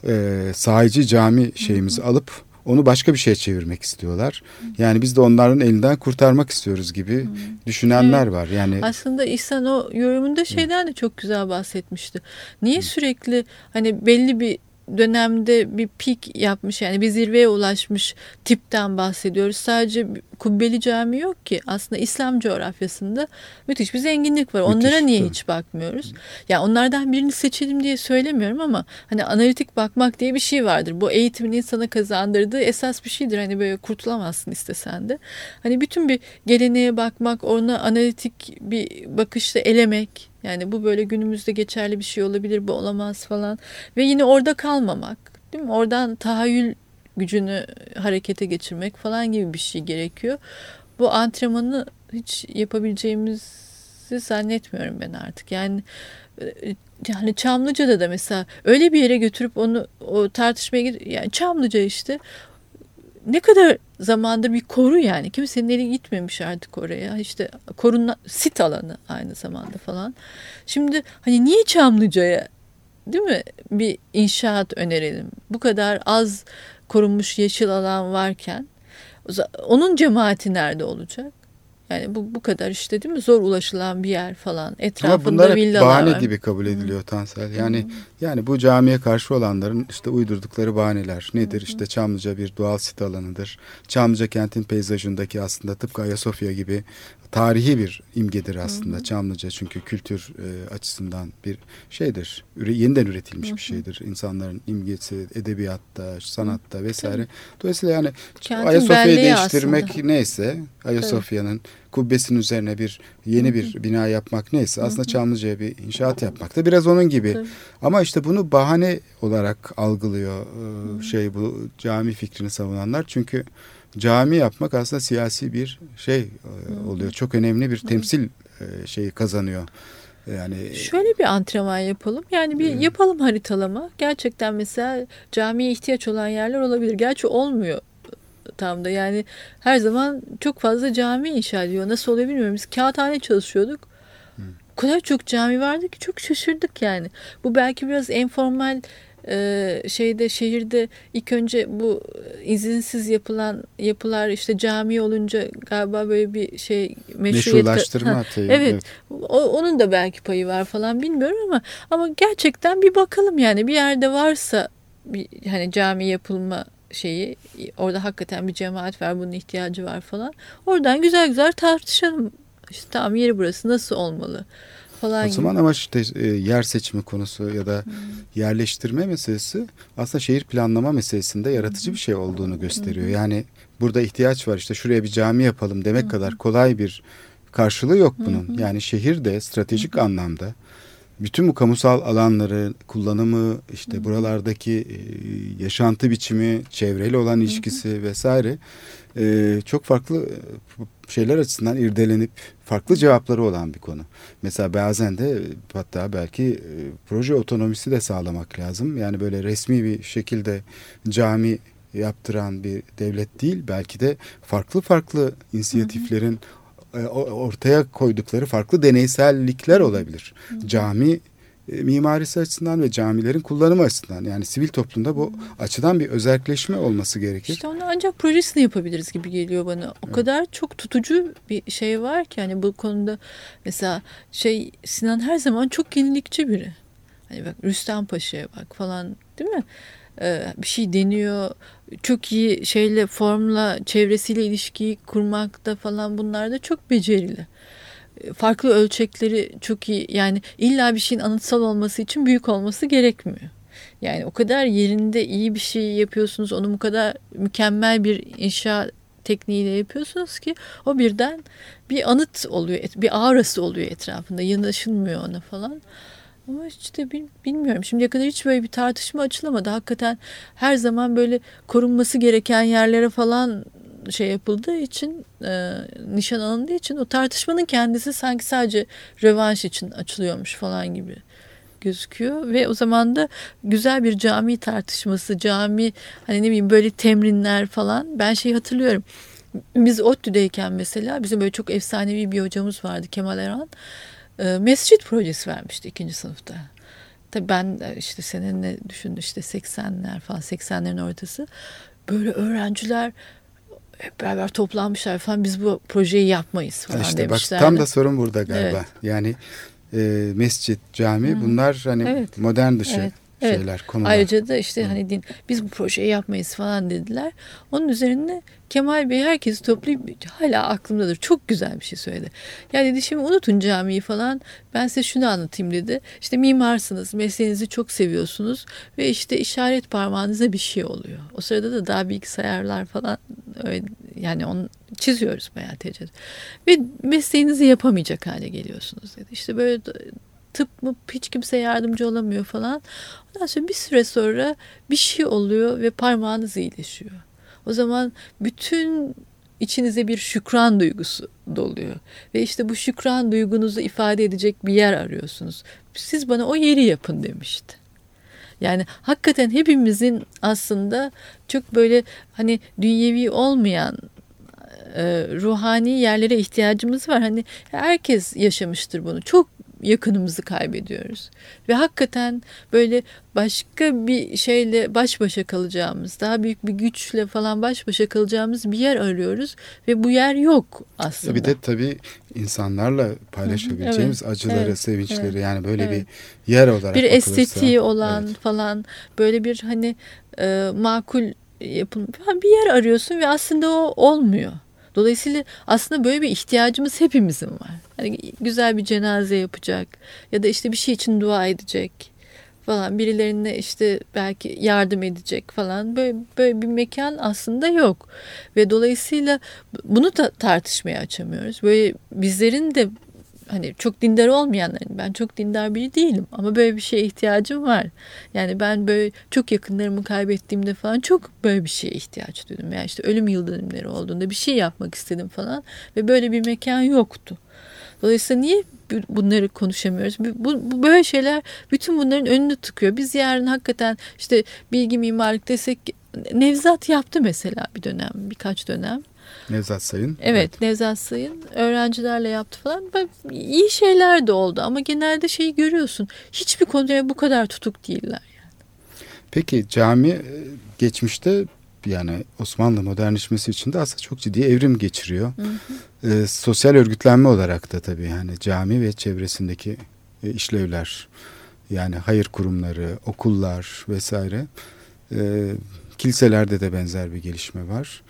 e, sahici cami şeyimizi alıp onu başka bir şeye çevirmek istiyorlar. Yani biz de onların elinden kurtarmak istiyoruz gibi düşünenler var. Yani Aslında İhsan o yorumunda şeyden de çok güzel bahsetmişti. Niye sürekli hani belli bir dönemde bir pik yapmış yani bir zirveye ulaşmış tipten bahsediyoruz. Sadece kubbeli cami yok ki. Aslında İslam coğrafyasında müthiş bir zenginlik var. Onlara Müthiş, niye tabii. hiç bakmıyoruz? Ya onlardan birini seçelim diye söylemiyorum ama hani analitik bakmak diye bir şey vardır. Bu eğitimin insana kazandırdığı esas bir şeydir. Hani böyle kurtulamazsın istesen de. Hani bütün bir geleneğe bakmak, ona analitik bir bakışla elemek. Yani bu böyle günümüzde geçerli bir şey olabilir, bu olamaz falan. Ve yine orada kalmamak, değil mi? Oradan tahayyül gücünü harekete geçirmek falan gibi bir şey gerekiyor. Bu antrenmanı hiç yapabileceğimizi zannetmiyorum ben artık. Yani e, yani Çamlıca'da da mesela öyle bir yere götürüp onu o tartışmaya git yani Çamlıca işte ne kadar zamanda bir koru yani. Kimsenin eli gitmemiş artık oraya. İşte korunma sit alanı aynı zamanda falan. Şimdi hani niye Çamlıca'ya değil mi bir inşaat önerelim? Bu kadar az korunmuş yeşil alan varken onun cemaati nerede olacak? Yani bu bu kadar işte değil mi zor ulaşılan bir yer falan. Ama Etrafında bunlar hep bahane var. gibi kabul ediliyor Tansel. Yani yani bu camiye karşı olanların işte uydurdukları bahaneler nedir? İşte Çamlıca bir doğal sit alanıdır. Çamlıca kentin peyzajındaki aslında tıpkı Ayasofya gibi tarihi bir imgedir aslında Çamlıca çünkü kültür e, açısından bir şeydir. Üre, yeniden üretilmiş bir şeydir. İnsanların imgesi edebiyatta, sanatta vesaire. Dolayısıyla yani Kentin Ayasofya'yı değiştirmek aslında. neyse Ayasofya'nın kubbesinin üzerine bir yeni bir bina yapmak neyse aslında Çamlıca'ya bir inşaat yapmak da biraz onun gibi. Tabii. Ama işte bunu bahane olarak algılıyor e, şey bu cami fikrini savunanlar. Çünkü cami yapmak aslında siyasi bir şey e, oluyor. Çok önemli bir temsil e, şeyi kazanıyor. Yani Şöyle bir antrenman yapalım. Yani bir yapalım haritalama. Gerçekten mesela camiye ihtiyaç olan yerler olabilir. Gerçi olmuyor tam da. Yani her zaman çok fazla cami inşa ediyor. Nasıl oluyor bilmiyorum. Biz kağıthane çalışıyorduk. O kadar çok cami vardı ki çok şaşırdık yani. Bu belki biraz informal e, şeyde şehirde ilk önce bu izinsiz yapılan yapılar işte cami olunca galiba böyle bir şey meşruiyet meşrulaştırma Ha, evet. O- onun da belki payı var falan bilmiyorum ama ama gerçekten bir bakalım yani bir yerde varsa bir hani cami yapılma şeyi orada hakikaten bir cemaat var bunun ihtiyacı var falan. Oradan güzel güzel tartışalım. İşte tamam yeri burası nasıl olmalı falan O zaman ama işte e, yer seçimi konusu ya da yerleştirme meselesi aslında şehir planlama meselesinde yaratıcı bir şey olduğunu gösteriyor. Yani burada ihtiyaç var işte şuraya bir cami yapalım demek kadar kolay bir karşılığı yok bunun. Yani şehir de stratejik anlamda bütün bu kamusal alanları kullanımı işte buralardaki e, yaşantı biçimi çevreyle olan ilişkisi vesaire e, çok farklı e, şeyler açısından irdelenip farklı cevapları olan bir konu. Mesela bazen de hatta belki e, proje otonomisi de sağlamak lazım. Yani böyle resmi bir şekilde cami yaptıran bir devlet değil belki de farklı farklı inisiyatiflerin e, ortaya koydukları farklı deneysellikler olabilir. Cami e, mimarisi açısından ve camilerin kullanımı açısından yani sivil toplumda bu açıdan bir özelleşme olması gerekir. İşte onu ancak projesini yapabiliriz gibi geliyor bana. O kadar çok tutucu bir şey var ki hani bu konuda mesela şey Sinan her zaman çok yenilikçi biri. Hani bak Rüstem Paşa'ya bak falan değil mi? Ee, bir şey deniyor. Çok iyi şeyle formla çevresiyle ilişkiyi kurmakta falan bunlarda çok becerili. Farklı ölçekleri çok iyi yani illa bir şeyin anıtsal olması için büyük olması gerekmiyor. Yani o kadar yerinde iyi bir şey yapıyorsunuz. Onu bu kadar mükemmel bir inşa tekniğiyle yapıyorsunuz ki o birden bir anıt oluyor. Bir aurası oluyor etrafında. Yanaşılmıyor ona falan. Ama işte bil- bilmiyorum. Şimdiye kadar hiç böyle bir tartışma açılamadı. Hakikaten her zaman böyle korunması gereken yerlere falan şey yapıldığı için e, nişan alındığı için o tartışmanın kendisi sanki sadece rövanş için açılıyormuş falan gibi gözüküyor ve o zaman da güzel bir cami tartışması cami hani ne bileyim böyle temrinler falan ben şey hatırlıyorum biz ODTÜ'deyken mesela bizim böyle çok efsanevi bir hocamız vardı Kemal Erhan e, mescit projesi vermişti ikinci sınıfta. Tabii ben işte seninle düşündüm işte 80'ler falan 80'lerin ortası. Böyle öğrenciler hep beraber toplanmışlar falan biz bu projeyi yapmayız falan işte bak demişlerdi. tam da sorun burada galiba. Evet. Yani e, mescit, cami bunlar hani Evet. modern dışı Evet, evet. şeyler, konular. Ayrıca da işte hani din biz bu projeyi yapmayız falan dediler. Onun üzerine Kemal Bey herkesi toplayıp hala aklımdadır. Çok güzel bir şey söyledi. Ya dedi şimdi unutun camiyi falan. Ben size şunu anlatayım dedi. İşte mimarsınız, mesleğinizi çok seviyorsunuz ve işte işaret parmağınıza bir şey oluyor. O sırada da daha bilgisayarlar falan öyle, yani onu çiziyoruz bayağı tecrübe. Ve mesleğinizi yapamayacak hale geliyorsunuz dedi. İşte böyle tıp mı hiç kimse yardımcı olamıyor falan. Ondan sonra bir süre sonra bir şey oluyor ve parmağınız iyileşiyor. O zaman bütün içinize bir şükran duygusu doluyor. Ve işte bu şükran duygunuzu ifade edecek bir yer arıyorsunuz. Siz bana o yeri yapın demişti. Yani hakikaten hepimizin aslında çok böyle hani dünyevi olmayan e, ruhani yerlere ihtiyacımız var. Hani herkes yaşamıştır bunu. Çok yakınımızı kaybediyoruz. Ve hakikaten böyle başka bir şeyle baş başa kalacağımız, daha büyük bir güçle falan baş başa kalacağımız bir yer arıyoruz ve bu yer yok aslında. Bir de tabii insanlarla paylaşabileceğimiz Evet, acıları, evet, sevinçleri evet, yani böyle evet. bir yer olarak bir estetiği olan evet. falan böyle bir hani e, makul falan bir yer arıyorsun ve aslında o olmuyor. Dolayısıyla aslında böyle bir ihtiyacımız hepimizin var. Hani güzel bir cenaze yapacak ya da işte bir şey için dua edecek falan birilerine işte belki yardım edecek falan. Böyle, böyle bir mekan aslında yok. Ve dolayısıyla bunu da tartışmaya açamıyoruz. Böyle bizlerin de hani çok dindar olmayanların ben çok dindar biri değilim ama böyle bir şeye ihtiyacım var. Yani ben böyle çok yakınlarımı kaybettiğimde falan çok böyle bir şeye ihtiyaç duydum. Yani işte ölüm yıl dönümleri olduğunda bir şey yapmak istedim falan ve böyle bir mekan yoktu. Dolayısıyla niye bunları konuşamıyoruz? Bu, bu böyle şeyler bütün bunların önünü tıkıyor. Biz yarın hakikaten işte bilgi mimarlık desek Nevzat yaptı mesela bir dönem, birkaç dönem. Nevzat Sayın. Evet, Nevzat Sayın öğrencilerle yaptı falan. İyi şeyler de oldu ama genelde şeyi görüyorsun. Hiçbir konuya bu kadar tutuk değiller. Peki cami e, geçmişte yani Osmanlı modernleşmesi için de aslında çok ciddi evrim geçiriyor. E, sosyal örgütlenme olarak da tabii yani cami ve çevresindeki e, işlevler yani hayır kurumları, okullar vesaire e, kiliselerde de benzer bir gelişme var.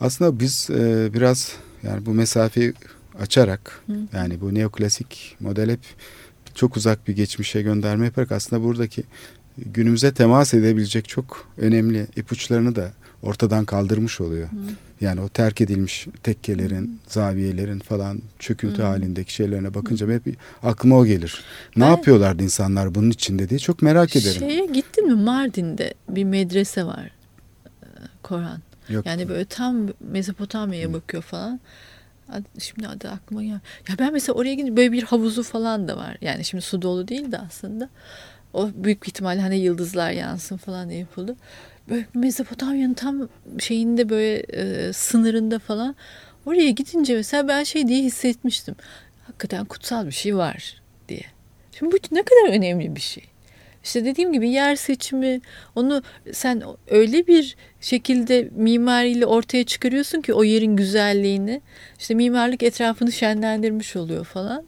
Aslında biz e, biraz yani bu mesafeyi açarak Hı. yani bu neoklasik model hep çok uzak bir geçmişe gönderme yaparak aslında buradaki günümüze temas edebilecek çok önemli ipuçlarını da ortadan kaldırmış oluyor. Hı. Yani o terk edilmiş tekkelerin, zaviyelerin falan çöküntü Hı. halindeki şeylerine bakınca hep aklıma o gelir. Ne Ben- yapıyorlardı insanlar bunun içinde diye çok merak ederim. Şeye gittin mi Mardin'de bir medrese var. e, Koran. Yok. Yani böyle tam Mezopotamya'ya bakıyor falan. Şimdi adı aklıma gel. Ya ben mesela oraya gidince böyle bir havuzu falan da var. Yani şimdi su dolu değil de aslında. O büyük bir ihtimalle hani yıldızlar yansın falan diye yapıldı. Böyle Mezopotamya'nın tam şeyinde böyle e, sınırında falan. Oraya gidince mesela ben şey diye hissetmiştim. Hakikaten kutsal bir şey var diye. Şimdi bu ne kadar önemli bir şey. İşte dediğim gibi yer seçimi onu sen öyle bir şekilde mimariyle ortaya çıkarıyorsun ki o yerin güzelliğini. İşte mimarlık etrafını şenlendirmiş oluyor falan.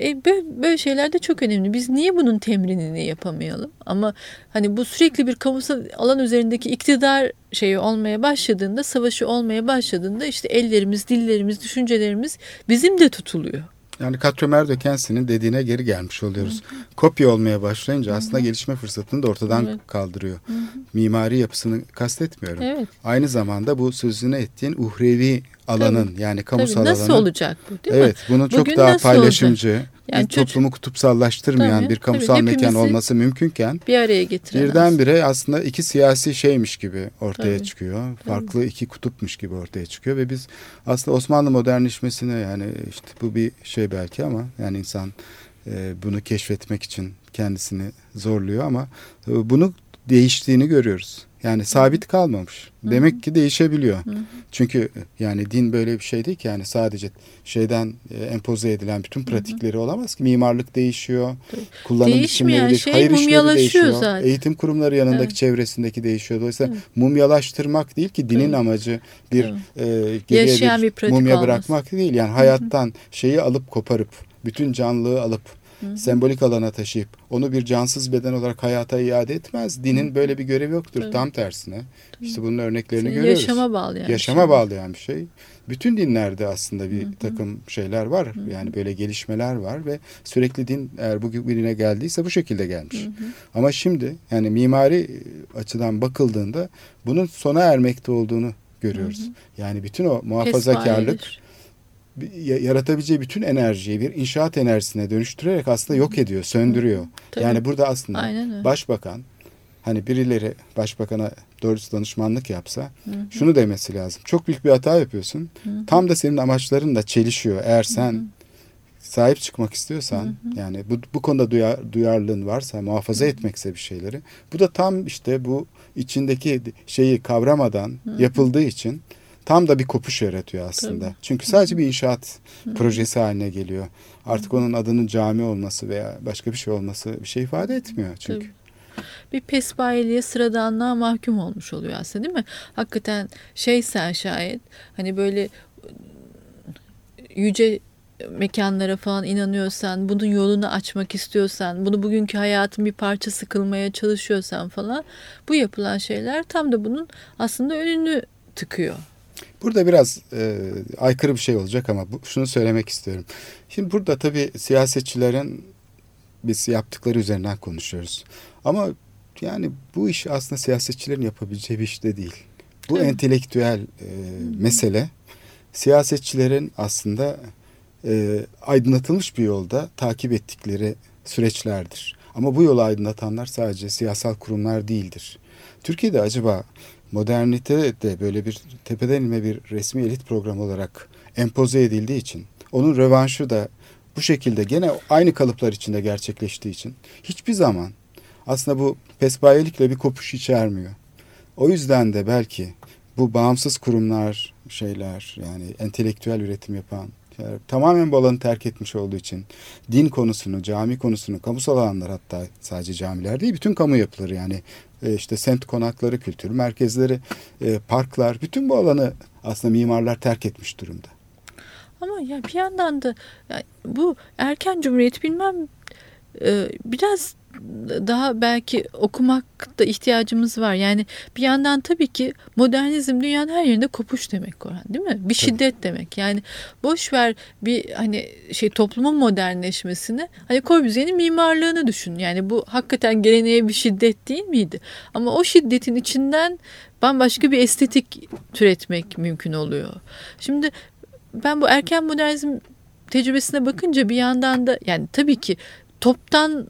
E, böyle, şeyler de çok önemli. Biz niye bunun temrinini yapamayalım? Ama hani bu sürekli bir kamusal alan üzerindeki iktidar şeyi olmaya başladığında, savaşı olmaya başladığında işte ellerimiz, dillerimiz, düşüncelerimiz bizim de tutuluyor. Yani Katremer Dökensi'nin dediğine geri gelmiş oluyoruz. Kopya olmaya başlayınca aslında gelişme fırsatını da ortadan Evet. kaldırıyor. Mimari yapısını kastetmiyorum. Evet. Aynı zamanda bu sözünü ettiğin uhrevi alanın yani kamusal Tabii nasıl alanın olacak bu değil mi? Evet, bunu çok daha nasıl paylaşımcı, Yani bir çocuk- toplumu kutupsallaştırmayan Tabii, bir kamusal tabii, mekan olması mümkünken Bir araya getiren birdenbire aslında iki siyasi şeymiş gibi ortaya Tabii, çıkıyor. Farklı iki kutupmuş gibi ortaya çıkıyor ve biz aslında Osmanlı modernleşmesine yani işte bu bir şey belki ama yani insan e, bunu keşfetmek için kendisini zorluyor ama e, bunu değiştiğini görüyoruz. Yani sabit kalmamış. Demek ki değişebiliyor. Çünkü yani din böyle bir şey değil ki yani sadece şeyden e, empoze edilen bütün pratikleri olamaz ki. Mimarlık değişiyor. Kullanım Değişmeyen şey Hayır mumyalaşıyor değişiyor. zaten. Eğitim kurumları yanındaki Evet. çevresindeki değişiyor. Dolayısıyla mumyalaştırmak değil ki dinin Tabii. amacı bir Tabii. e, geriye Yaşayan bir pratik mumya olması. bırakmak değil. Yani hayattan şeyi alıp koparıp bütün canlılığı alıp sembolik alana taşıyıp onu bir cansız beden olarak hayata iade etmez. Dinin böyle bir görevi yoktur. Tabii. Tam tersine. İşte bunun örneklerini Seni görüyoruz. yaşama bağlayan Yaşama şey. bağlayan bir şey. Bütün dinlerde aslında bir takım şeyler var. Yani böyle gelişmeler var ve sürekli din eğer bugüne geldiyse bu şekilde gelmiş. Ama şimdi yani mimari açıdan bakıldığında bunun sona ermekte olduğunu görüyoruz. Yani bütün o muhafazakarlık Pespayedir. Yaratabileceği bütün enerjiyi bir inşaat enerjisine dönüştürerek aslında yok ediyor, söndürüyor. Tabii. Yani burada aslında Aynen başbakan hani birileri başbakana doğrusu danışmanlık yapsa şunu demesi lazım. Çok büyük bir hata yapıyorsun. Tam da senin amaçların çelişiyor. Eğer sen sahip çıkmak istiyorsan yani bu, bu konuda duyar, duyarlılığın varsa muhafaza etmekse bir şeyleri bu da tam işte bu içindeki şeyi kavramadan yapıldığı için tam da bir kopuş yaratıyor aslında. Tabii. Çünkü sadece bir inşaat projesi haline geliyor. Artık onun adının cami olması veya başka bir şey olması bir şey ifade etmiyor çünkü. Tabii. bir pesbayeliğe sıradanlığa mahkum olmuş oluyor aslında değil mi? Hakikaten şey sen şayet hani böyle yüce mekanlara falan inanıyorsan, bunun yolunu açmak istiyorsan, bunu bugünkü hayatın bir parçası kılmaya çalışıyorsan falan bu yapılan şeyler tam da bunun aslında önünü tıkıyor. Burada biraz e, aykırı bir şey olacak ama bu, şunu söylemek istiyorum. Şimdi burada tabii siyasetçilerin biz yaptıkları üzerinden konuşuyoruz. Ama yani bu iş aslında siyasetçilerin yapabileceği bir iş de değil. Bu Tabii. entelektüel e, mesele siyasetçilerin aslında e, aydınlatılmış bir yolda takip ettikleri süreçlerdir. Ama bu yolu aydınlatanlar sadece siyasal kurumlar değildir. Türkiye'de acaba modernite de böyle bir tepeden inme bir resmi elit programı olarak empoze edildiği için onun rövanşı da bu şekilde gene aynı kalıplar içinde gerçekleştiği için hiçbir zaman aslında bu pespayelikle bir kopuş içermiyor. O yüzden de belki bu bağımsız kurumlar şeyler yani entelektüel üretim yapan şeyler, tamamen bu alanı terk etmiş olduğu için din konusunu, cami konusunu, kamusal alanlar hatta sadece camiler değil bütün kamu yapıları yani e, işte semt konakları, kültür merkezleri, e, parklar bütün bu alanı aslında mimarlar terk etmiş durumda. Ama ya bir yandan da ya bu erken cumhuriyet bilmem e, biraz daha belki okumakta ihtiyacımız var. Yani bir yandan tabii ki modernizm dünyanın her yerinde kopuş demek Korhan değil mi? Bir şiddet demek. Yani boş ver bir hani şey toplumun modernleşmesini. Hani Corbusier'in mimarlığını düşün. Yani bu hakikaten geleneğe bir şiddet değil miydi? Ama o şiddetin içinden bambaşka bir estetik türetmek mümkün oluyor. Şimdi ben bu erken modernizm tecrübesine bakınca bir yandan da yani tabii ki toptan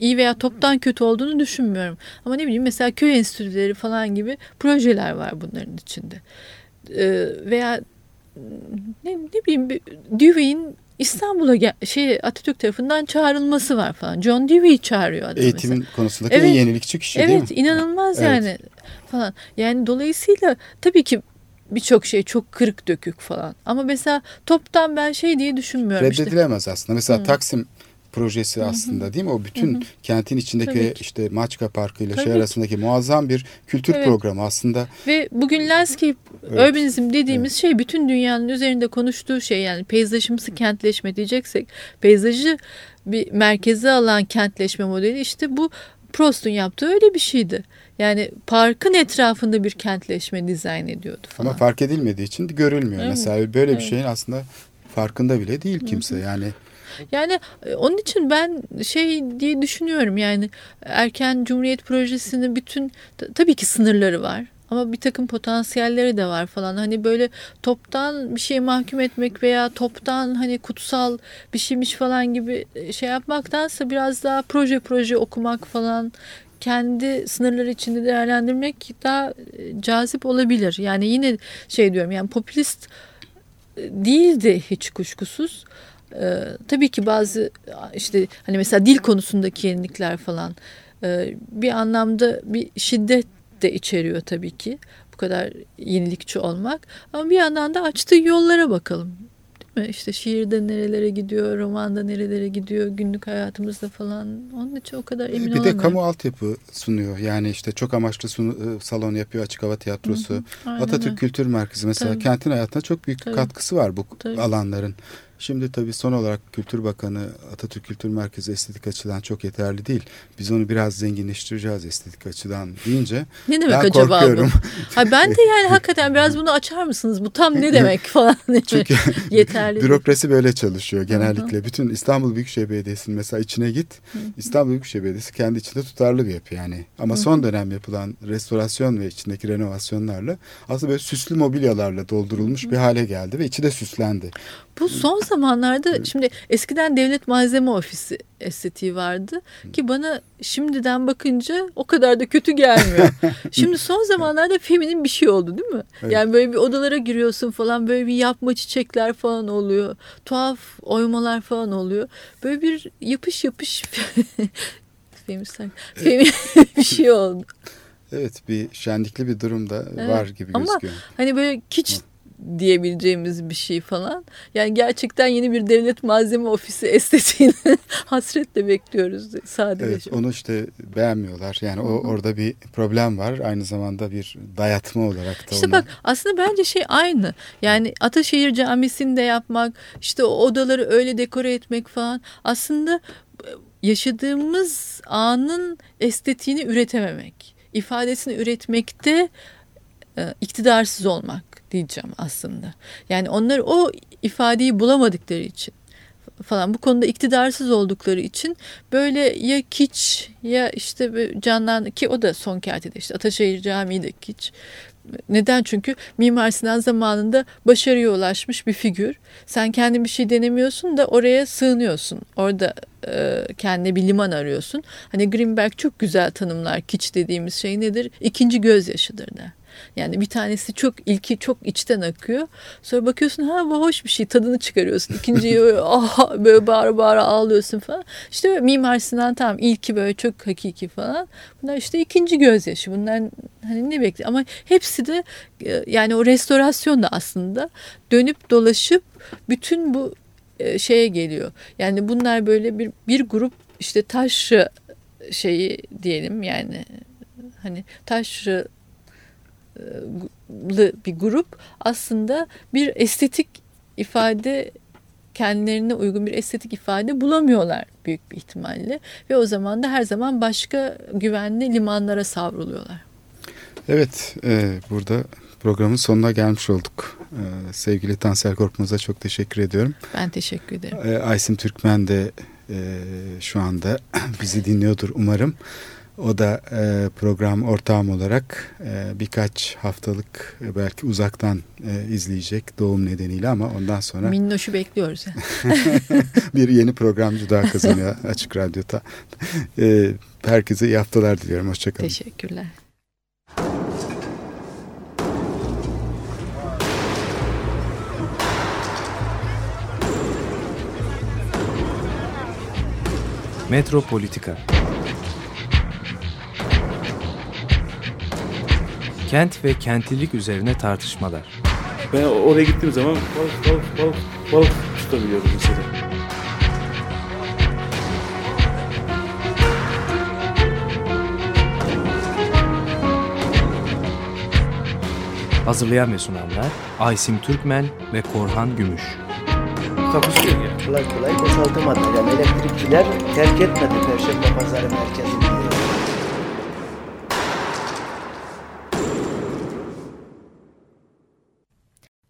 iyi veya toptan kötü olduğunu düşünmüyorum. Ama ne bileyim mesela köy enstitüleri falan gibi projeler var bunların içinde. Ee, veya ne, ne bileyim Dewey'in İstanbul'a gel- şey Atatürk tarafından çağrılması var falan. John Dewey çağırıyor adamı Eğitimin mesela. konusundaki en Evet. yenilikçi kişi değil mi? Evet inanılmaz Evet. yani falan. Yani dolayısıyla tabii ki birçok şey çok kırık dökük falan. Ama mesela toptan ben şey diye düşünmüyorum işte. Reddedilemez aslında. Mesela Taksim projesi aslında değil mi? O bütün kentin içindeki Tabii ki. işte Maçka Parkı ile Tabii şey ki. arasındaki muazzam bir kültür Evet. programı aslında. Ve bugün landscape Evet. urbanizm dediğimiz şey bütün dünyanın üzerinde konuştuğu şey yani peyzajımsı kentleşme diyeceksek peyzajı bir merkeze alan kentleşme modeli işte bu Prost'un yaptığı öyle bir şeydi. Yani parkın etrafında bir kentleşme dizayn ediyordu falan. Ama fark edilmediği için görülmüyor. Evet, Mesela böyle bir evet. şeyin aslında farkında bile değil kimse. Yani Yani e, onun için ben şey diye düşünüyorum yani erken cumhuriyet projesinin bütün tabii ki sınırları var. Ama bir takım potansiyelleri de var falan. Hani böyle toptan bir şeye mahkum etmek veya toptan hani kutsal bir şeymiş falan gibi e, şey yapmaktansa biraz daha proje proje okumak falan kendi sınırları içinde değerlendirmek daha e, cazip olabilir. Yani yine şey diyorum yani popülist değildi hiç kuşkusuz. Ee, tabii ki bazı işte hani mesela dil konusundaki yenilikler falan e, bir anlamda bir şiddet de içeriyor tabii ki bu kadar yenilikçi olmak ama bir yandan da açtığı yollara bakalım değil mi? İşte şiirde nerelere gidiyor, romanda nerelere gidiyor, günlük hayatımızda falan. Onun için o kadar emin bir olamıyorum. de kamu altyapı sunuyor. Yani işte çok amaçlı sunu- e, salon yapıyor, açık hava tiyatrosu. Aynen Atatürk öyle. Kültür Merkezi mesela Tabii. kentin hayatına çok büyük Tabii. katkısı var bu Tabii. alanların. Şimdi tabii son olarak Kültür Bakanı Atatürk Kültür Merkezi estetik açıdan çok yeterli değil. Biz onu biraz zenginleştireceğiz estetik açıdan deyince Ne demek ben acaba korkuyorum. bu? Ha ben de yani hakikaten biraz bunu açar mısınız? Bu tam ne demek falan. Çünkü Yeterli bürokrasi böyle çalışıyor genellikle. Bütün İstanbul Büyükşehir Belediyesi'nin mesela içine git. İstanbul Büyükşehir Belediyesi kendi içinde tutarlı bir yapı yani. Ama son dönem yapılan restorasyon ve içindeki renovasyonlarla aslında böyle süslü mobilyalarla doldurulmuş bir hale geldi ve içi de süslendi. Bu son zamanlarda şimdi eskiden devlet malzeme ofisi estetiği vardı ki bana şimdiden bakınca o kadar da kötü gelmiyor. Şimdi son zamanlarda feminin bir şey oldu değil mi? Evet. Yani böyle bir odalara giriyorsun falan böyle bir yapma çiçekler falan oluyor. Tuhaf oymalar falan oluyor. Böyle bir yapış yapış feminist femin bir şey oldu. Evet bir şenlikli bir durum da Evet. var gibi Ama gözüküyor. Hani böyle kiç diyebileceğimiz bir şey falan. Yani gerçekten yeni bir devlet malzeme ofisi estetiğini hasretle bekliyoruz sadece. Evet onu işte beğenmiyorlar. Yani o orada bir problem var. Aynı zamanda bir dayatma olarak da İşte ona- bak aslında bence şey aynı. Yani Ataşehir Camisi'ni de yapmak, işte o odaları öyle dekore etmek falan. Aslında e, yaşadığımız anın estetiğini üretememek, ifadesini üretmekte e, iktidarsız olmak diyeceğim aslında. Yani onlar o ifadeyi bulamadıkları için falan bu konuda iktidarsız oldukları için böyle ya kiç ya işte canlan ki o da son kertede işte Ataşehir Camii de kiç. Neden? Çünkü Mimar Sinan zamanında başarıya ulaşmış bir figür. Sen kendin bir şey denemiyorsun da oraya sığınıyorsun. Orada e, kendine bir liman arıyorsun. Hani Greenberg çok güzel tanımlar kiç dediğimiz şey nedir? İkinci gözyaşıdır der. Yani bir tanesi çok ilki çok içten akıyor. Sonra bakıyorsun ha bu hoş bir şey tadını çıkarıyorsun. İkinciyi böyle, ah, böyle bağıra bağıra ağlıyorsun falan. İşte böyle Mimar Sinan tamam ilki böyle çok hakiki falan. Bunlar işte ikinci gözyaşı. Bunlar hani ne bekliyor ama hepsi de e, yani o restorasyon da aslında dönüp dolaşıp bütün bu e, şeye geliyor. Yani bunlar böyle bir bir grup işte taşrı şeyi diyelim yani hani taşrı bir grup aslında bir estetik ifade kendilerine uygun bir estetik ifade bulamıyorlar büyük bir ihtimalle ve o zaman da her zaman başka güvenli limanlara savruluyorlar. Evet, e, burada programın sonuna gelmiş olduk. E, sevgili Tansel Korkmaz'a çok teşekkür ediyorum. Ben teşekkür ederim. E, Aysim Türkmen de e, şu anda bizi dinliyordur umarım. O da e, program ortağım olarak e, birkaç haftalık e, belki uzaktan e, izleyecek doğum nedeniyle ama ondan sonra Minnoş'u bekliyoruz. Bir yeni programcı daha kazanıyor Açık Radyo'da. E, herkese iyi haftalar diliyorum. Hoşçakalın. Teşekkürler. Metropolitika Kent ve kentlilik üzerine tartışmalar. Ben oraya gittiğim zaman balık balık balık balık tutabiliyorum mesela. Hazırlayan ve sunanlar Aysim Türkmen ve Korhan Gümüş. Takusuyor ya. Kolay kolay boşaltamadı. Yani elektrikçiler terk etmedi Perşembe Pazarı merkezini.